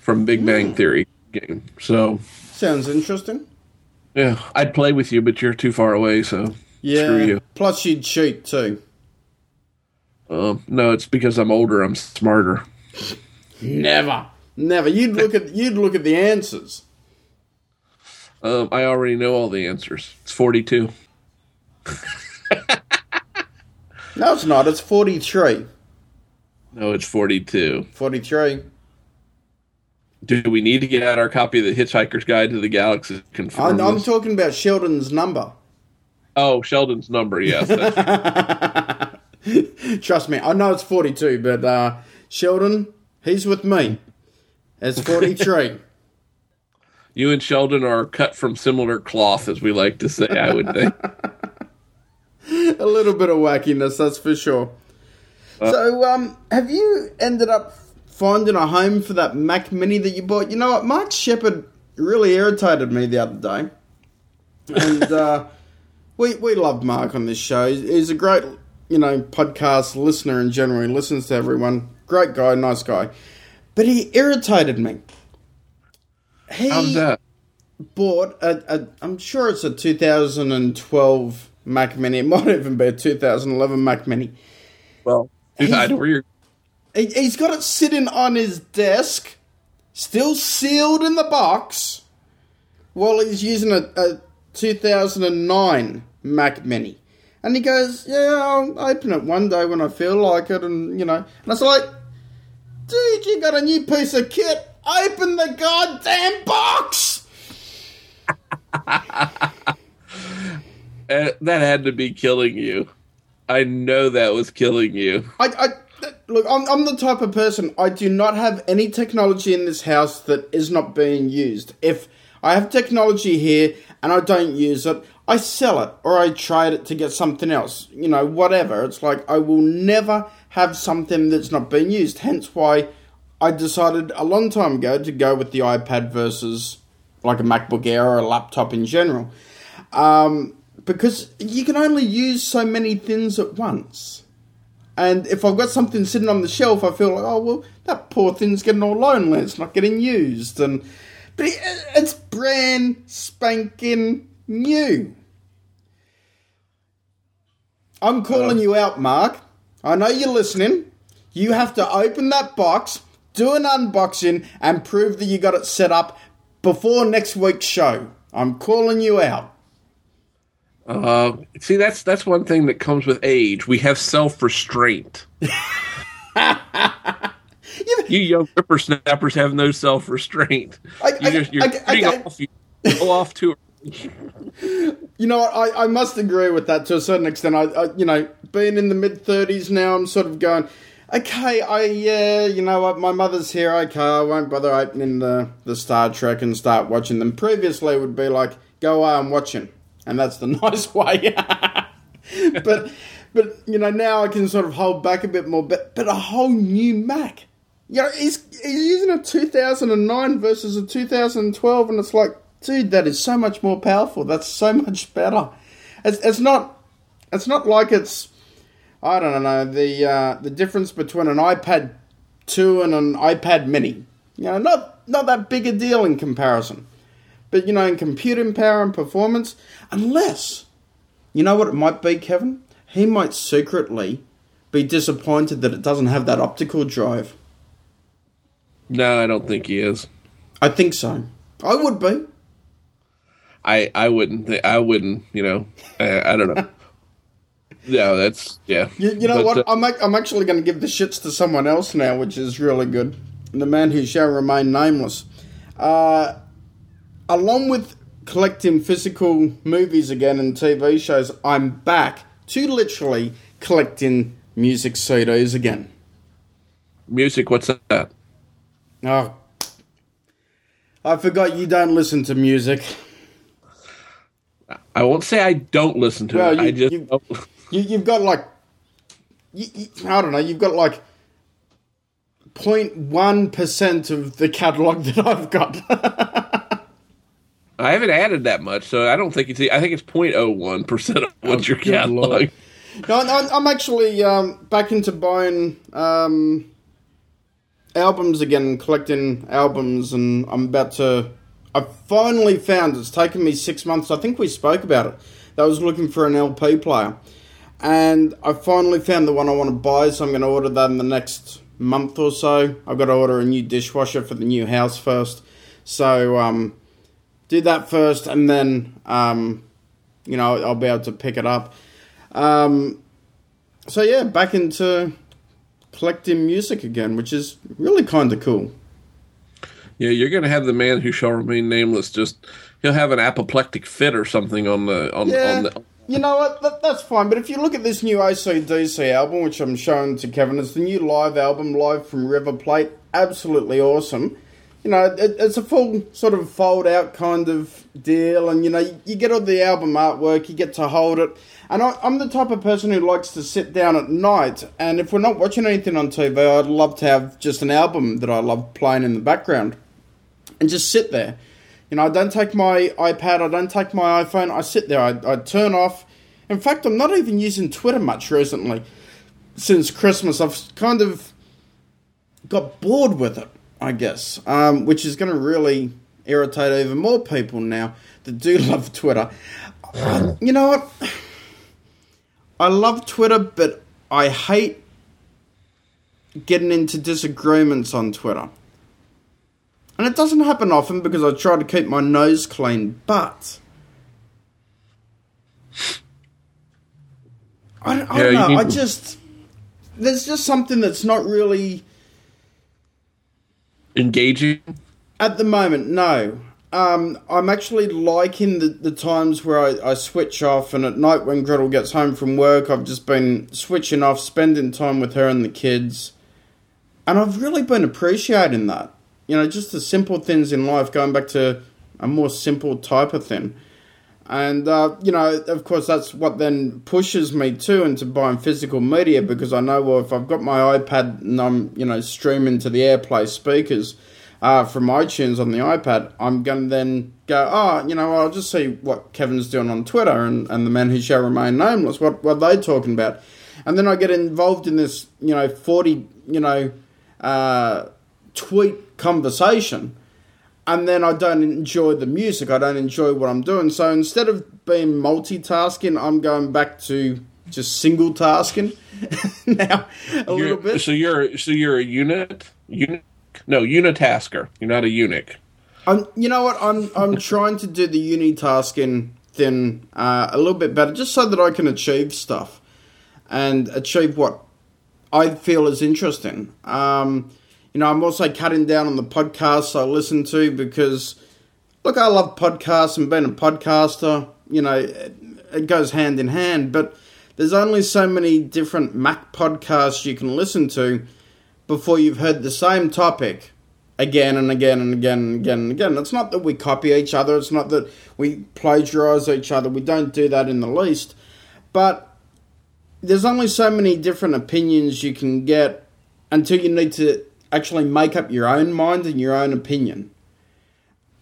Speaker 3: from Big Bang Theory game. So
Speaker 2: Sounds interesting.
Speaker 3: yeah, I'd play with you, but you're too far away. So
Speaker 2: Yeah.
Speaker 3: screw you.
Speaker 2: Plus, you'd cheat too.
Speaker 3: Um, no, it's because I'm older. I'm smarter.
Speaker 2: Never, never. You'd look at you'd look at the answers.
Speaker 3: Um, I already know all the answers. It's 42.
Speaker 2: No, it's not. It's 43.
Speaker 3: No, it's 42.
Speaker 2: 43.
Speaker 3: Do we need to get out our copy of the Hitchhiker's Guide to the Galaxy? to Confirm
Speaker 2: I'm, I'm talking about Sheldon's number.
Speaker 3: oh, Sheldon's number. Yes.
Speaker 2: Trust me, I know it's 42, but uh, Sheldon, he's with me. It's 43.
Speaker 3: you and Sheldon are cut from similar cloth, as we like to say. I would think.
Speaker 2: a little bit of wackiness, that's for sure. So, um, have you ended up finding a home for that Mac Mini that you bought? You know what? Mark Shepard really irritated me the other day. And uh, we, we love Mark on this show. He's, he's a great, you know, podcast listener in general. He listens to everyone. Great guy, nice guy. But he irritated me. He,
Speaker 3: How's that?
Speaker 2: bought a, a I'm sure it's a 2012 Mac Mini. It might even be a 2011 Mac Mini.
Speaker 3: Well, dude, I know where you're.
Speaker 2: He, he's got it sitting on his desk, still sealed in the box, while he's using a, a 2009 Mac Mini. And he goes, "Yeah, I'll open it one day when I feel like it." And you know, and I was like, "Dude, you got a new piece of kit? Open the goddamn box!"
Speaker 3: Uh, that had to be killing you. I know that was killing you.
Speaker 2: I, I look. I'm, I'm the type of person. I do not have any technology in this house that is not being used. If I have technology here and I don't use it, I sell it or I trade it to get something else. You know, whatever. It's like I will never have something that's not being used. Hence why I decided a long time ago to go with the iPad versus like a MacBook Air or a laptop in general. Um, because you can only use so many things at once. And if I've got something sitting on the shelf, I feel like, oh well, that poor thing's getting all lonely. It's not getting used, and but it, it's brand spanking new. I'm calling you out, Mark. I know you're listening. You have to open that box, do an unboxing, and prove that you got it set up before next week's show. I'm calling you out.
Speaker 3: Uh, see, that's that's one thing that comes with age. We have self restraint. you young whippersnappers have no self restraint. You just you're
Speaker 2: I- I- I-
Speaker 3: off. You go off to.
Speaker 2: You know, I, I must agree with that to a certain extent. I, I you know, being in the mid thirties now, I'm sort of going, okay, I yeah, you know what, my mother's here. Okay, I won't bother opening the the Star Trek and start watching them. Previously, it would be like, go away, I'm watching, and that's the nice way. but but you know, now I can sort of hold back a bit more. But but a whole new Mac. You know, he's, he's using a 2009 versus a 2012, and it's like, dude, that is so much more powerful. That's so much better. It's, it's not it's not like it's I don't know the uh, the difference between an iPad 2 and an iPad Mini. You know, not not that big a deal in comparison. But you know, in computing power and performance, unless you know what it might be, Kevin, he might secretly be disappointed that it doesn't have that optical drive.
Speaker 3: No, I don't think he is.
Speaker 2: I think so. I would be.
Speaker 3: I I wouldn't. Th- I wouldn't. You know. I, I don't know. Yeah, that's yeah.
Speaker 2: You, you know
Speaker 3: But,
Speaker 2: what?
Speaker 3: uh,
Speaker 2: I'm ac- I'm actually going to give the shits to someone else now, which is really good. The man who shall remain nameless. Uh, along with collecting physical movies again and TV shows, I'm back to literally collecting music CDs again.
Speaker 3: music. What's that?
Speaker 2: Oh, I forgot you don't listen to music.
Speaker 3: I won't say I don't listen to
Speaker 2: Well,
Speaker 3: it.
Speaker 2: you-
Speaker 3: I just
Speaker 2: you- You, you've got like, you, you, I don't know, you've got like 0.1 percent of the catalog that I've got.
Speaker 3: I haven't added that much, so I don't think it's. I think it's 0.01 percent of what's your
Speaker 2: Oh, good
Speaker 3: catalog.
Speaker 2: Lord. no, I'm, I'm actually um, back into buying um, albums again, collecting albums, and I'm about to. I finally found it's taken me six months. I think we spoke about it. That I was looking for an LP player, and I finally found the one I want to buy. So I'm going to order that in the next month or so. I've got to order a new dishwasher for the new house first. So um, do that first, and then um, you know I'll be able to pick it up. Um, so yeah, back into collecting music again, which is really kind of cool.
Speaker 3: Yeah, you're going to have the man who shall remain nameless. Just he'll have an apoplectic fit or something on the on,
Speaker 2: Yeah,
Speaker 3: on the.
Speaker 2: you know what? That, that's fine. But if you look at this new ACDC album, which I'm showing to Kevin, it's the new live album, live from River Plate. Absolutely awesome. You know, it, it's a full sort of fold out kind of deal, and you know, you, you get all the album artwork, you get to hold it. And I, I'm the type of person who likes to sit down at night, and if we're not watching anything on TV, I'd love to have just an album that I love playing in the background and just sit there. You know, I don't take my iPad, I don't take my iPhone, I sit there, I, I turn off. In fact, I'm not even using Twitter much recently. Since Christmas, I've kind of got bored with it, I guess, um, which is going to really irritate even more people now that do love Twitter. You know what? I love Twitter, but I hate getting into disagreements on Twitter. And it doesn't happen often because I try to keep my nose clean, but. I, don't- I don't
Speaker 3: you
Speaker 2: know. I just. There's just something that's not really.
Speaker 3: Engaging.
Speaker 2: At the moment, no. Um, I'm actually liking the, the times where I, I switch off, and at night when Gretel gets home from work, I've just been switching off, spending time with her and the kids. And I've really been appreciating that. You know, just the simple things in life, going back to a more simple type of thing. And, uh, you know, of course, that's what then pushes me too into buying physical media because I know, well, if I've got my iPad and I'm, you know, streaming to the AirPlay speakers uh, from iTunes on the iPad, I'm going to then go, oh, you know, I'll just see what Kevin's doing on Twitter and, and the man who shall remain nameless, what, what are they talking about? And then I get involved in this, you know, 40, you know, uh, tweet conversation and then I don't enjoy the music. I don't enjoy what I'm doing. So instead of being multitasking, I'm going back to just single tasking now a little
Speaker 3: You're-
Speaker 2: bit.
Speaker 3: So you're so you're a unit unit no unitasker. You're not a eunuch.
Speaker 2: I'm, you know what? I'm I'm trying to do the unitasking thing uh, a little bit better, just so that I can achieve stuff and achieve what I feel is interesting. Um, you know, I'm also cutting down on the podcasts I listen to because, look, I love podcasts and being a podcaster. You know, it, it goes hand in hand, but there's only so many different Mac podcasts you can listen to before you've heard the same topic again and again and again and again and again. It's not that we copy each other, it's not that we plagiarize each other. We don't do that in the least. But there's only so many different opinions you can get until you need to actually make up your own mind and your own opinion.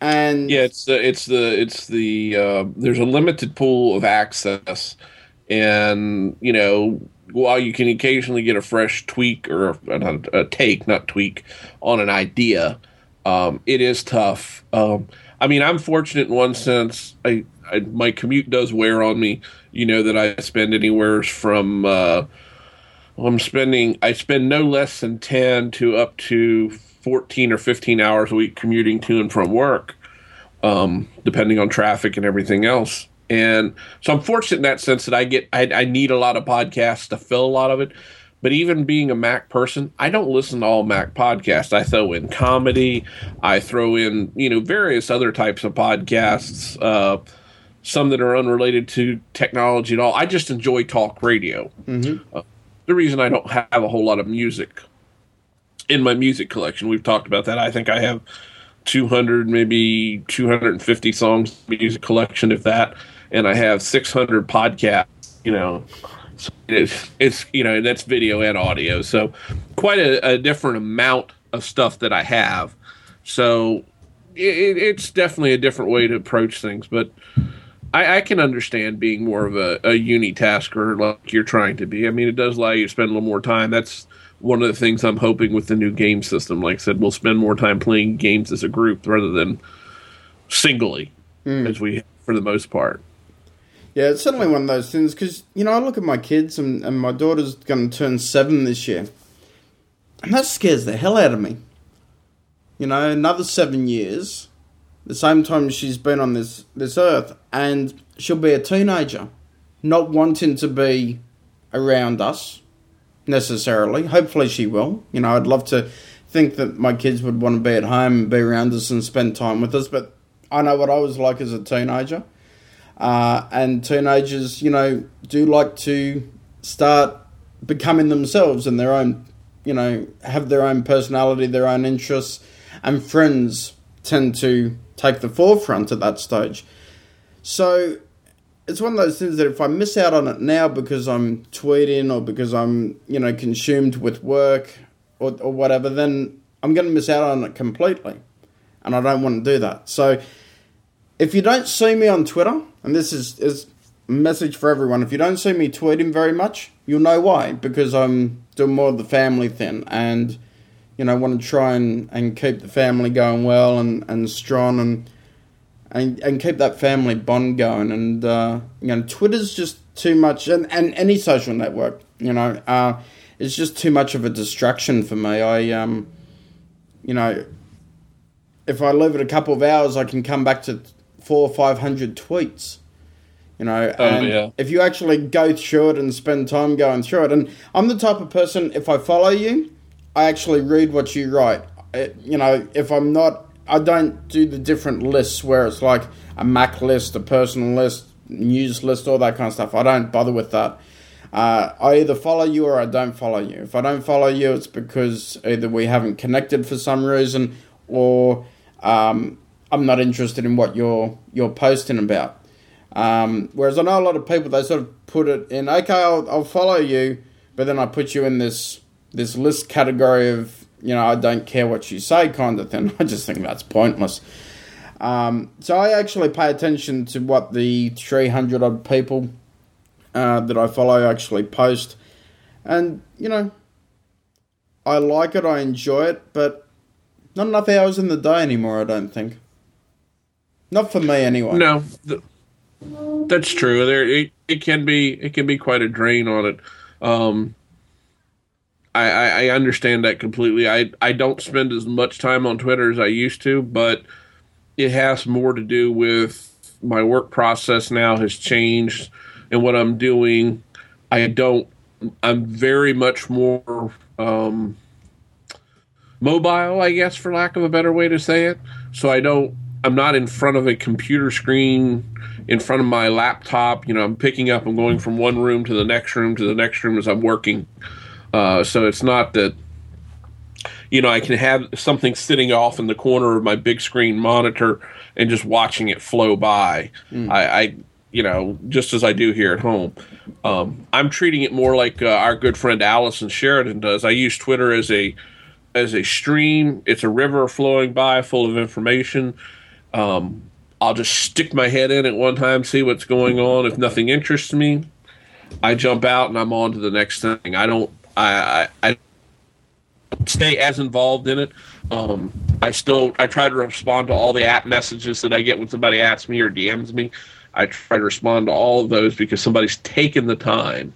Speaker 2: And
Speaker 3: yeah, it's the it's the it's the uh, there's a limited pool of access, and you know while you can occasionally get a fresh tweak or a, a take, not tweak, on an idea, um, it is tough. Um, I mean, I'm fortunate in one sense. I, I, my commute does wear on me. You know that I spend anywhere from uh, I'm spending I spend no less than ten to up to fourteen or fifteen hours a week commuting to and from work, um, depending on traffic and everything else. And so I'm fortunate in that sense that I get I, I need a lot of podcasts to fill a lot of it. But even being a Mac person, I don't listen to all Mac podcasts. I throw in comedy. I throw in, you know, various other types of podcasts, uh, some that are unrelated to technology at all. I just enjoy talk radio. Mm-hmm. Uh, the reason I don't have a whole lot of music in my music collection, we've talked about that. I think I have 200, maybe 250 songs music collection, if that and I have 600 podcasts. You know, so it's it's you know that's video and audio, so quite a, a different amount of stuff that I have. So it, it's definitely a different way to approach things, but. I, I, can understand being more of a, a unitasker like you're trying to be. I mean, it does allow you to spend a little more time. That's one of the things I'm hoping with the new game system. Like I said, we'll spend more time playing games as a group rather than singly, mm. as we for the most part.
Speaker 2: Yeah, it's certainly one of those things because, you know, I look at my kids and, and my daughter's going to turn seven this year. And that scares the hell out of me. You know, another seven years, the same time she's been on this, this earth, and she'll be a teenager, not wanting to be around us necessarily. Hopefully she will. You know, I'd love to think that my kids would want to be at home and be around us and spend time with us, but I know what I was like as a teenager. Uh, and teenagers, you know, do like to start becoming themselves and their own, you know, have their own personality, their own interests, and friends tend to take the forefront at that stage. So it's one of those things that if I miss out on it now because I'm tweeting or because I'm, you know, consumed with work or, or whatever, then I'm going to miss out on it completely. And I don't want to do that. So if you don't see me on Twitter, and this is, is a message for everyone, if you don't see me tweeting very much, you'll know why. Because I'm doing more of the family thing and, you know, want to try and, and keep the family going well and, and strong and, and and keep that family bond going. And, uh, you know, Twitter's just too much, and, and any social network, you know, uh, it's just too much of a distraction for me. I, um, you know, if I leave it a couple of hours, I can come back to four or five hundred tweets. You know, oh, and yeah. if you actually go through it and spend time going through it, and I'm the type of person, if I follow you, I actually read what you write. It, you know, if I'm not, I don't do the different lists where it's like a Mac list, a personal list, news list, all that kind of stuff. I don't bother with that. Uh, I either follow you or I don't follow you. If I don't follow you, it's because either we haven't connected for some reason or um, I'm not interested in what you're you're posting about. Um, whereas I know a lot of people they sort of put it in okay I'll, I'll follow you, but then I put you in this this list category of you know I don't care what you say kind of thing. I just think that's pointless. Um, so I actually pay attention to what the 300 odd people uh, that I follow actually post, and you know I like it, I enjoy it, but not enough hours in the day anymore. I don't think. Not for me, anyway.
Speaker 3: No, th- that's true. There, it, it can be it can be quite a drain on it. Um, I, I, understand that completely. I I don't spend as much time on Twitter as I used to, but it has more to do with my work process now has changed and what I'm doing. I don't. I'm very much more um, mobile, I guess, for lack of a better way to say it. So I don't. I'm not in front of a computer screen, in front of my laptop. You know, I'm picking up. I'm going from one room to the next room to the next room as I'm working. Uh, so it's not that you know, I can have something sitting off in the corner of my big screen monitor and just watching it flow by. Mm. I, I, you know, just as I do here at home. Um, I'm treating it more like uh, our good friend Allison Sheridan does. I use Twitter as a as a stream. It's a river flowing by, full of information. Um, I'll just stick my head in at one time, see what's going on. If nothing interests me, I jump out and I'm on to the next thing. I don't. I, I, I stay as involved in it. Um, I still I try to respond to all the app messages that I get when somebody asks me or DMs me. I try to respond to all of those because somebody's taken the time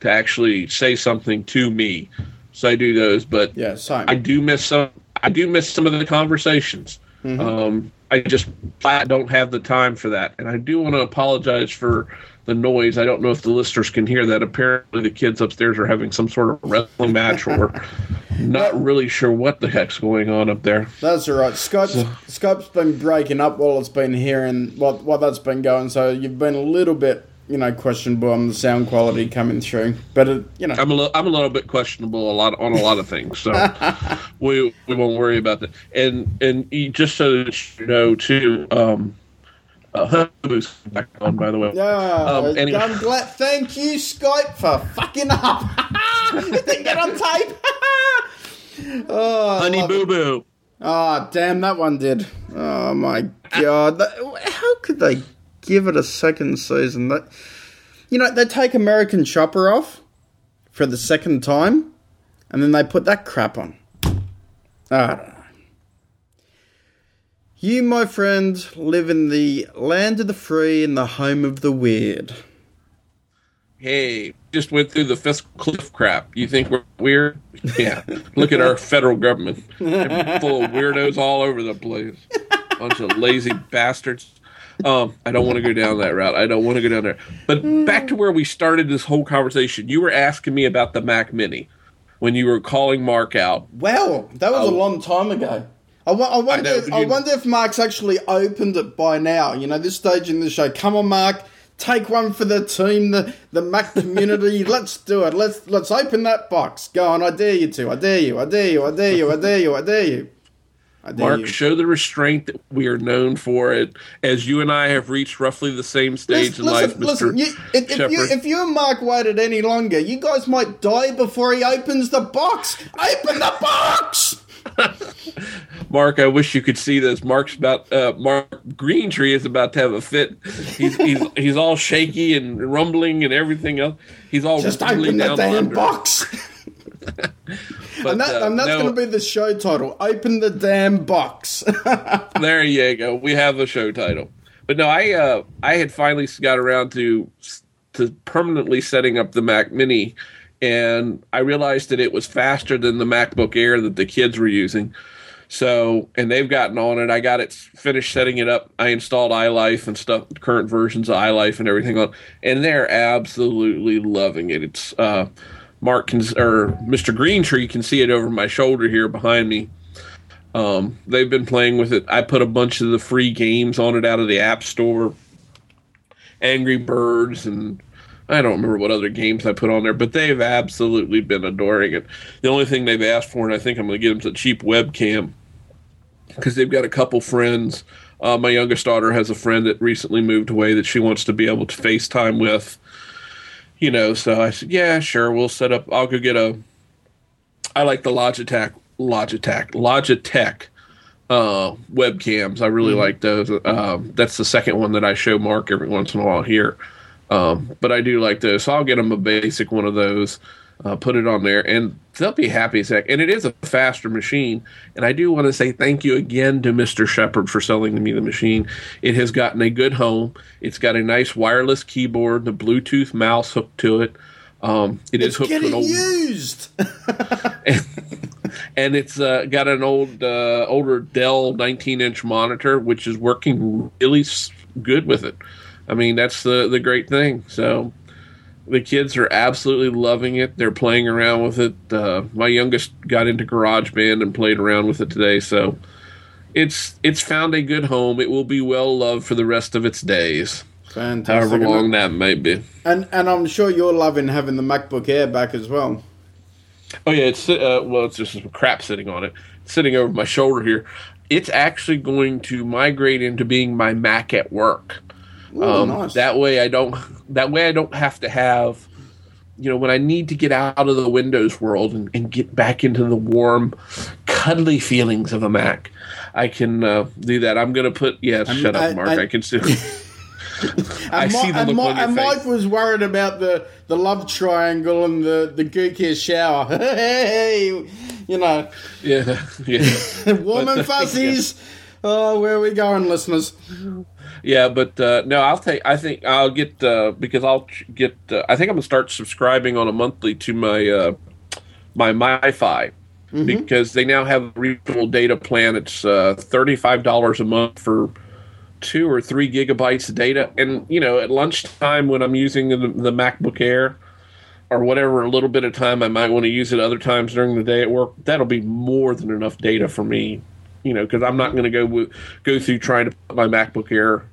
Speaker 3: to actually say something to me. So I do those, but
Speaker 2: yeah,
Speaker 3: I do miss some. I do miss some of the conversations. Mm-hmm. Um, I just I don't have the time for that, and I do want to apologize for the noise. I don't know if the listeners can hear that. Apparently, the kids upstairs are having some sort of wrestling match, or not really sure what the heck's going on up there.
Speaker 2: That's all right. Skype's, so, Skype's been breaking up while it's been here, and what what that's been going. So you've been a little bit, you know, questionable on the sound quality coming through. But it, you know,
Speaker 3: I'm a little, I'm a little bit questionable a lot on a lot of things. So we we won't worry about that. And and just so that you know too. Um, uh, back on, by the way.
Speaker 2: Yeah, um, anyway. I'm glad. Thank you, Skype, for fucking up. you didn't get on tape.
Speaker 3: oh, Honey Boo Boo.
Speaker 2: Oh, damn, that one did. Oh, my God. How could they give it a second season? That, you know, they take American Chopper off for the second time, and then they put that crap on. I. You, my friend, live in the land of the free and the home of the weird.
Speaker 3: Hey, just went through the fiscal cliff crap. You think we're weird? Yeah. Look at our federal government. They're full of weirdos all over the place. Bunch of lazy bastards. Um, I don't want to go down that route. I don't want to go down there. But back to where we started this whole conversation. You were asking me about the Mac Mini when you were calling Mark out.
Speaker 2: Well, that was oh. a long time ago. I, I wonder. I, if, I wonder if Mark's actually opened it by now. You know, this stage in the show. Come on, Mark. Take one for the team, the, the Mac community. let's do it. Let's let's open that box. Go on, I dare you to. I dare you. I dare you. I dare you. I dare you. I dare you.
Speaker 3: Mark, you. show the restraint that we are known for. It as you and I have reached roughly the same stage listen, in life, listen, Mr. You,
Speaker 2: if, if, you, if you and Mark waited any longer, you guys might die before he opens the box. Open the box.
Speaker 3: Mark, I wish you could see this. Mark's about uh, Mark Greentree is about to have a fit. He's he's he's all shaky and rumbling and everything else. He's all
Speaker 2: just open the damn box. but, and, that, uh, and that's no, going to be the show title. Open the damn box.
Speaker 3: there you go. We have a show title. But no, I uh, I had finally got around to to permanently setting up the Mac Mini and I realized that it was faster than the MacBook Air that the kids were using. So, and they've gotten on it. I got it finished setting it up. I installed iLife and stuff, current versions of iLife and everything on, and they're absolutely loving it. It's uh, Mark can or Mr. Greentree can see it over my shoulder here behind me. Um, they've been playing with it. I put a bunch of the free games on it out of the App Store, Angry Birds and I don't remember what other games I put on there, but they've absolutely been adoring it. The only thing they've asked for, and I think I'm going to get them, is a cheap webcam because they've got a couple friends. Uh, my youngest daughter has a friend that recently moved away that she wants to be able to FaceTime with. You know, so I said, yeah, sure, we'll set up. I'll go get a. I like the Logitech, Logitech, Logitech uh, webcams. I really mm-hmm. like those. Uh, that's the second one that I show Mark every once in a while here. Um, but I do like those, so I'll get them a basic one of those, uh, put it on there, and they'll be happy as heck. And it is a faster machine. And I do want to say thank you again to Mr. Shepard for selling me the machine. It has gotten a good home. It's got a nice wireless keyboard, the Bluetooth mouse hooked to it. Um, it
Speaker 2: it's
Speaker 3: is hooked
Speaker 2: getting
Speaker 3: to an old
Speaker 2: used.
Speaker 3: and, and it's uh, got an old uh, older Dell 19 inch monitor, which is working really good with it. I mean, that's the the great thing. So the kids are absolutely loving it. They're playing around with it. Uh, my youngest got into GarageBand and played around with it today. So it's it's found a good home. It will be well loved for the rest of its days.
Speaker 2: Fantastic.
Speaker 3: However long that may be.
Speaker 2: And and I'm sure you're loving having the MacBook Air back as well.
Speaker 3: Oh yeah, it's uh, well, it's just some crap sitting on it, sitting over my shoulder here. It's actually going to migrate into being my Mac at work.
Speaker 2: Ooh,
Speaker 3: um,
Speaker 2: nice.
Speaker 3: That way, I don't. That way, I don't have to have. You know, when I need to get out of the Windows world and, and get back into the warm, cuddly feelings of a Mac, I can uh, do that. I'm going to put. Yeah, shut up, Mark.
Speaker 2: I-
Speaker 3: I, can see. I
Speaker 2: And,
Speaker 3: see the
Speaker 2: and,
Speaker 3: look on your
Speaker 2: and
Speaker 3: face.
Speaker 2: Mike was worried about the, the love triangle and the, the gookiest shower. hey, you know,
Speaker 3: Yeah, yeah.
Speaker 2: warm and fuzzies. Oh, where are we going, listeners?
Speaker 3: Yeah, but uh, no, I'll take. I think I'll get uh, because I'll get. Uh, I think I'm gonna start subscribing on a monthly to my uh, my MiFi because they now have a regional data plan. It's uh, thirty five dollars a month for two or three gigabytes of data, and you know, at lunchtime when I'm using the, the MacBook Air or whatever, a little bit of time I might want to use it. Other times during the day at work, that'll be more than enough data for me. You know, because I'm not going to go go through trying to put my MacBook Air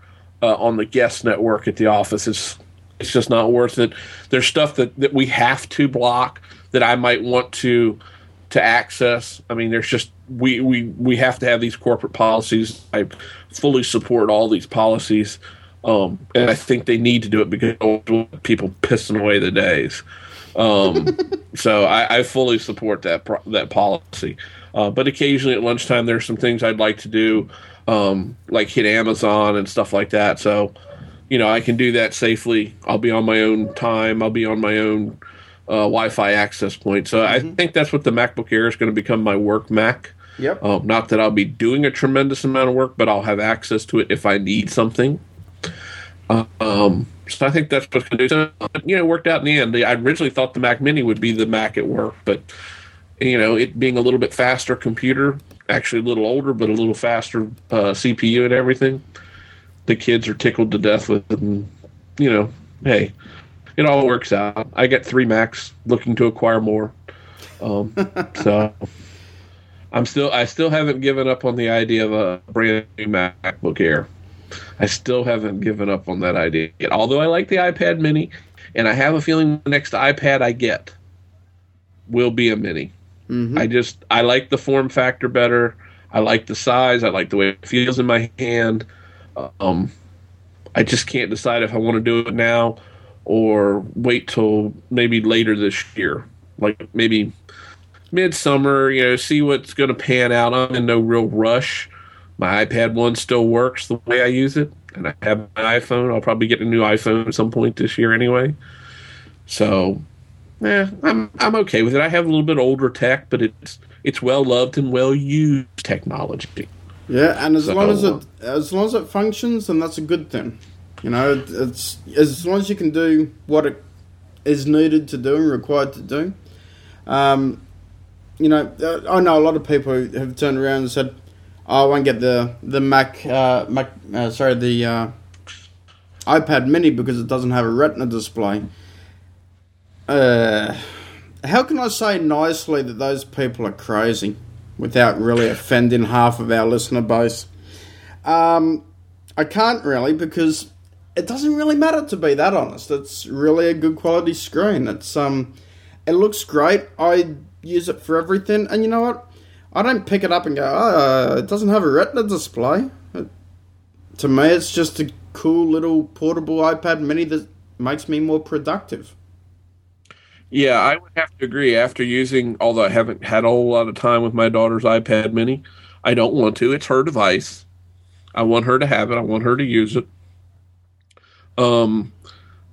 Speaker 3: uh, on the guest network at the office. It's it's just not worth it. There's stuff that, that we have to block that I might want to to access. I mean, there's just we we we have to have these corporate policies. I fully support all these policies, um, and I think they need to do it because people pissing away the days. Um, so I, I fully support that that policy. Uh, but occasionally at lunchtime, there's some things I'd like to do, um, like hit Amazon and stuff like that. So, you know, I can do that safely. I'll be on my own time. I'll be on my own uh, Wi-Fi access point. So I think that's what the MacBook Air is going to become my work Mac.
Speaker 2: Yep.
Speaker 3: Um, not that I'll be doing a tremendous amount of work, but I'll have access to it if I need something. Uh, um, so I think that's what's going to do. So, you know, it worked out in the end. I originally thought the Mac Mini would be the Mac at work, but you know, it being a little bit faster computer, actually a little older, but a little faster uh, CPU and everything. The kids are tickled to death with it, and you know, hey, it all works out. I got three Macs, looking to acquire more. Um, so I'm still, I still haven't given up on the idea of a brand new MacBook Air. I still haven't given up on that idea yet. Although I like the iPad Mini, and I have a feeling the next iPad I get will be a Mini. I just I like the form factor better. I like the size. I like the way it feels in my hand. Um, I just can't decide if I want to do it now or wait till maybe later this year, like maybe midsummer. You know, see what's going to pan out. I'm in no real rush. My iPad one still works the way I use it, and I have my iPhone. I'll probably get a new iPhone at some point this year anyway. So yeah, I'm I'm okay with it. I have a little bit older tech, but it's it's well loved and well used technology.
Speaker 2: Yeah, and as
Speaker 3: So-
Speaker 2: long as it as long as it functions, then that's a good thing. You know, it's as long as you can do what it is needed to do and required to do. Um, you know, uh, I know a lot of people who have turned around and said, oh, "I won't get the the Mac uh, Mac uh, sorry the uh, iPad Mini because it doesn't have a Retina display." Uh, how can I say nicely that those people are crazy without really offending half of our listener base? Um, I can't really because it doesn't really matter to be that honest. It's really a good quality screen. It's um, it looks great. I use it for everything, and you know what? I don't pick it up and go, oh, it doesn't have a Retina display. It, to me, it's just a cool little portable iPad Mini that makes me more productive.
Speaker 3: Yeah, I would have to agree. After using, although I haven't had a whole lot of time with my daughter's iPad Mini, I don't want to. It's her device. I want her to have it. I want her to use it. Um,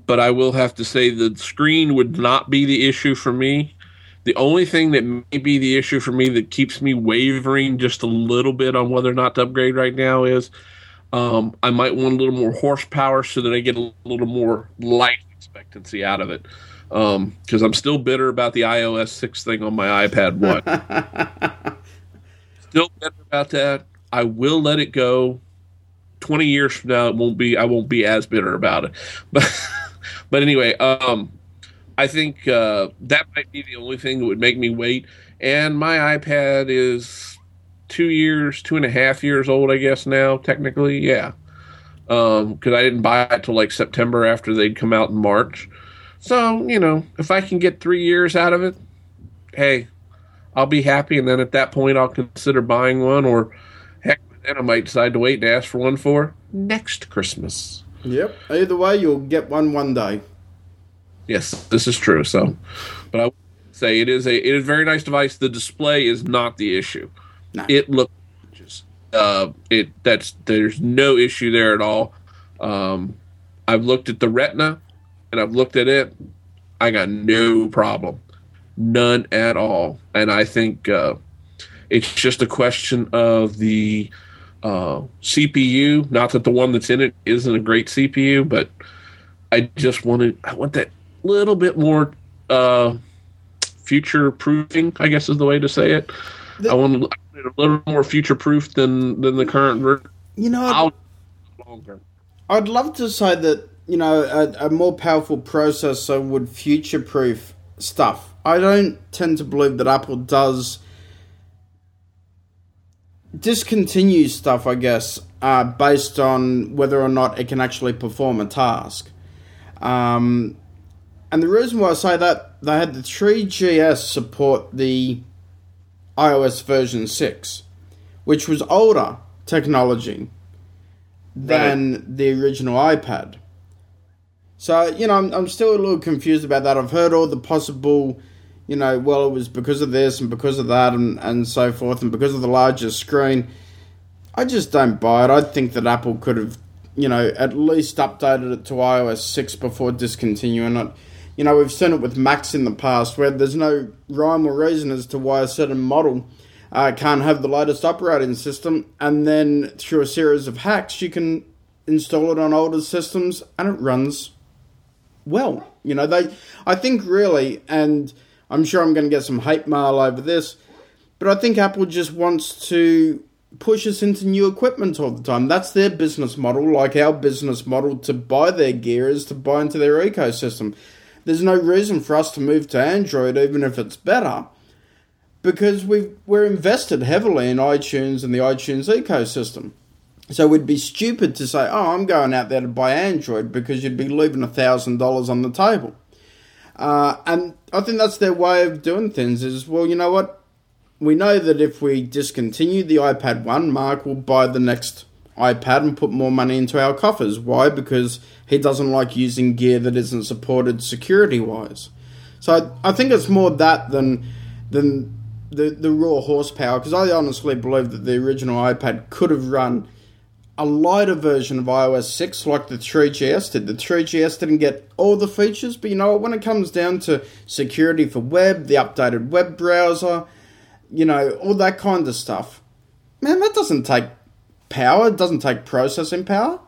Speaker 3: but I will have to say the screen would not be the issue for me. The only thing that may be the issue for me that keeps me wavering just a little bit on whether or not to upgrade right now is um, I might want a little more horsepower so that I get a little more life expectancy out of it. Because um, I'm still bitter about the iOS six thing on my iPad one. still bitter about that. I will let it go. Twenty years from now, it won't be. I won't be as bitter about it. But but anyway, um, I think uh, that might be the only thing that would make me wait. And my iPad is two years, two and a half years old, I guess now technically. Yeah, because um, I didn't buy it till like September after they'd come out in March. So you know, if I can get three years out of it, hey, I'll be happy. And then at that point, I'll consider buying one, or heck, then I might decide to wait and ask for one for next Christmas.
Speaker 2: Yep. Either way, you'll get one one day.
Speaker 3: Yes, this is true. So, but I would say it is a it is a very nice device. The display is not the issue. No. It looks uh, it that's there's no issue there at all. Um, I've looked at the Retina, and I've looked at it. I got no problem, none at all. And I think uh, it's just a question of the uh, CPU. Not that the one that's in it isn't a great CPU, but I just wanted I want that little bit more uh, future proofing. I guess is the way to say it. The, I want it a little more future proof than than the current version.
Speaker 2: You know, I'd. I'd love to say that you know a, a more powerful processor would future proof stuff. I don't tend to believe that Apple does discontinue stuff. I guess uh, based on whether or not it can actually perform a task. Um, and the reason why I say that they had the 3GS support the iOS version 6, which was older technology than right. the original iPad. So, you know, I'm, I'm still a little confused about that. I've heard all the possible, you know, well, it was because of this and because of that and, and so forth, and because of the larger screen. I just don't buy it. I think that Apple could have, you know, at least updated it to iOS 6 before discontinuing it you know, we've seen it with Macs in the past where there's no rhyme or reason as to why a certain model uh, can't have the latest operating system, and then through a series of hacks, you can install it on older systems and it runs well. You know, they, I think really, and I'm sure I'm going to get some hate mail over this, but I think Apple just wants to push us into new equipment all the time. That's their business model, like our business model to buy their gear is to buy into their ecosystem there's no reason for us to move to Android, even if it's better, because we we're invested heavily in iTunes and the iTunes ecosystem. So we'd be stupid to say, "Oh, I'm going out there to buy Android," because you'd be leaving a thousand dollars on the table. Uh, and I think that's their way of doing things. Is well, you know what? We know that if we discontinue the iPad one, Mark will buy the next iPad and put more money into our coffers. Why? Because he doesn't like using gear that isn't supported security wise. So I, I think it's more that than than the the raw horsepower. Because I honestly believe that the original iPad could have run a lighter version of iOS 6 like the 3GS did. The 3GS didn't get all the features, but you know when it comes down to security for web, the updated web browser, you know, all that kind of stuff, man, that doesn't take power, it doesn't take processing power.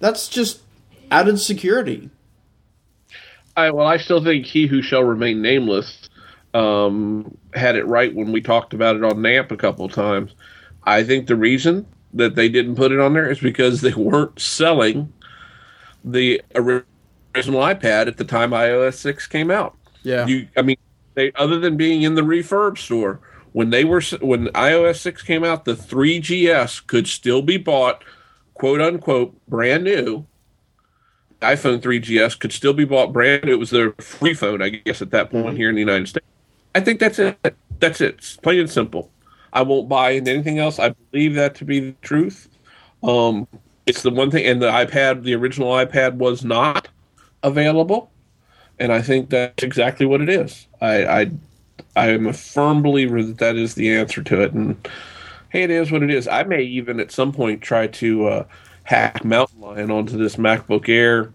Speaker 2: That's just added security.
Speaker 3: I, well, I still think he who shall remain nameless um, had it right when we talked about it on NAMP a couple times. I think the reason that they didn't put it on there is because they weren't selling the original iPad at the time iOS six came out.
Speaker 2: Yeah,
Speaker 3: you. I mean, they other than being in the refurb store when they were when iOS six came out, the 3GS could still be bought, quote unquote, brand new iPhone 3GS could still be bought brand new. It was their free phone, I guess, at that point mm-hmm. here in the United States. I think that's it. That's it. It's plain and simple. I won't buy into anything else. I believe that to be the truth. Um, it's the one thing, and the iPad, the original iPad, was not available, and I think that's exactly what it is. I, I, I am a firm believer that that is the answer to it, and hey, it is what it is. I may even at some point try to. Uh, hack Mountain Lion onto this MacBook Air,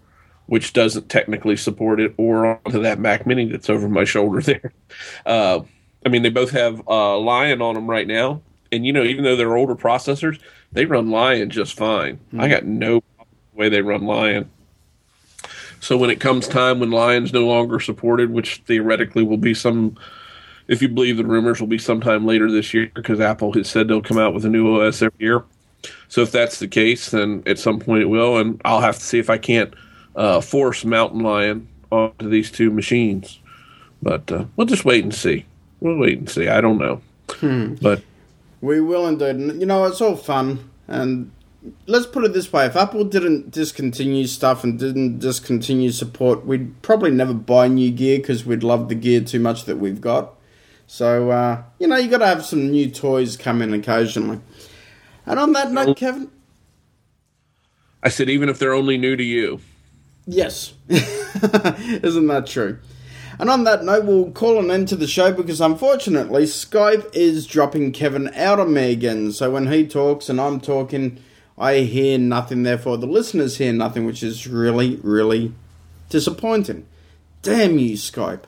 Speaker 3: which doesn't technically support it, or onto that Mac Mini that's over my shoulder there. Uh, I mean, they both have uh, Lion on them right now, and you know, even though they're older processors, they run Lion just fine. Mm-hmm. I got no way they run Lion. So when it comes time when Lion's no longer supported, which theoretically will be some, if you believe the rumors, will be sometime later this year because Apple has said they'll come out with a new OS every year. So if that's the case, then at some point it will, and I'll have to see if I can't uh, force Mountain Lion onto these two machines. But uh, we'll just wait and see. We'll wait and see. I don't know,
Speaker 2: Hmm.
Speaker 3: but
Speaker 2: We will indeed. You know, it's all fun. And let's put it this way if Apple didn't discontinue stuff and didn't discontinue support, we'd probably never buy new gear because we'd love the gear too much that we've got. So, uh, you know, you got to have some new toys come in occasionally. And on that note, Kevin,
Speaker 3: I said even if they're only new to you.
Speaker 2: Yes. Isn't that true? And on that note, we'll call an end to the show because unfortunately, Skype is dropping Kevin out on me again. So when he talks and I'm talking, I hear nothing, therefore the listeners hear nothing, which is really, really disappointing. Damn you, Skype.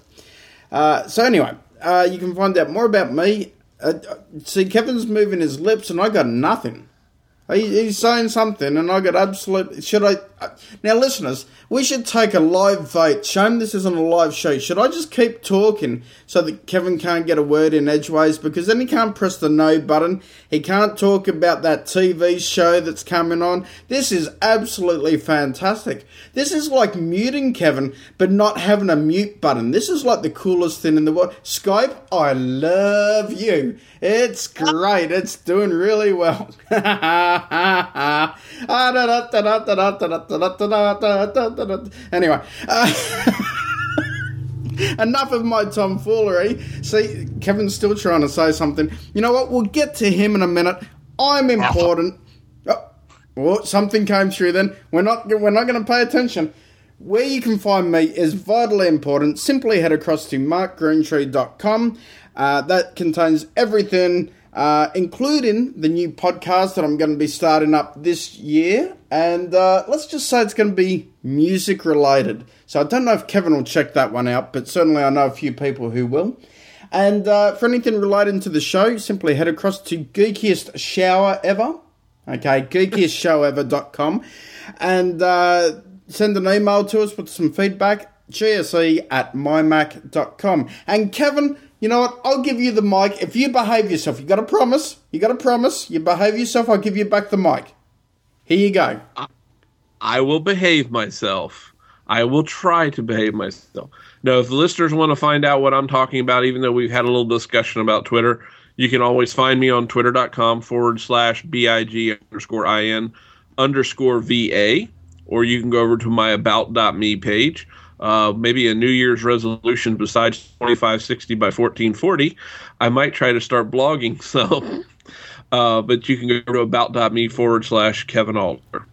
Speaker 2: Uh, so anyway, uh, you can find out more about me. Uh, see, Kevin's moving his lips and I got nothing. He, he's saying something, and I got absolute. Should I? Now, listeners, we should take a live vote. Shame this isn't a live show. Should I just keep talking so that Kevin can't get a word in edgeways? Because then he can't press the no button. He can't talk about that TV show that's coming on. This is absolutely fantastic. This is like muting Kevin, but not having a mute button. This is like the coolest thing in the world. Skype, I love you. It's great. It's doing really well. Ah, anyway, uh, enough of my tomfoolery. See, Kevin's still trying to say something. You know what? We'll get to him in a minute. I'm important. Oh, oh, something came through. Then we're not. We're not going to pay attention. Where you can find me is vitally important. Simply head across to markgreentree.com. Uh, that contains everything, uh, including the new podcast that I'm going to be starting up this year. And uh, let's just say it's going to be music related. So I don't know if Kevin will check that one out, but certainly I know a few people who will. And uh, for anything related to the show, simply head across to Geekiest Show Ever. Okay, geekiestshowever.com. And uh, send an email to us with some feedback. GSE at mymac.com. And Kevin, you know what? I'll give you the mic if you behave yourself. You got to promise. You got to promise. You behave yourself. I'll give you back the mic. Here you go.
Speaker 3: I will behave myself. I will try to behave myself. Now, if the listeners want to find out what I'm talking about, even though we've had a little discussion about Twitter, you can always find me on twitter.com forward slash BIG underscore IN underscore VA, or you can go over to my about.me page. Uh, maybe a New Year's resolution besides 2560 by 1440, I might try to start blogging. So, uh, but you can go to about.me forward slash Kevin Alder.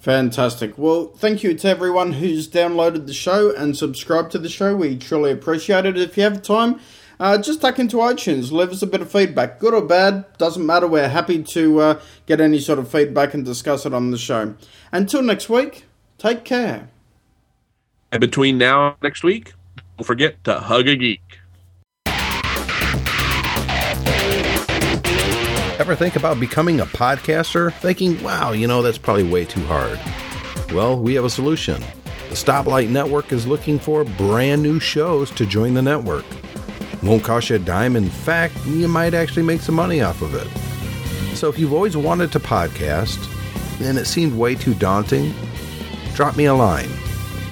Speaker 2: Fantastic. Well, thank you to everyone who's downloaded the show and subscribed to the show. We truly appreciate it. If you have time, uh, just tuck into iTunes, leave us a bit of feedback, good or bad, doesn't matter. We're happy to uh, get any sort of feedback and discuss it on the show. Until next week, take care.
Speaker 3: And between now and next week, don't forget to hug a geek.
Speaker 4: Ever think about becoming a podcaster? Thinking, wow, you know, that's probably way too hard. Well, we have a solution. The Stoplight Network is looking for brand new shows to join the network. Won't cost you a dime. In fact, you might actually make some money off of it. So if you've always wanted to podcast and it seemed way too daunting, drop me a line.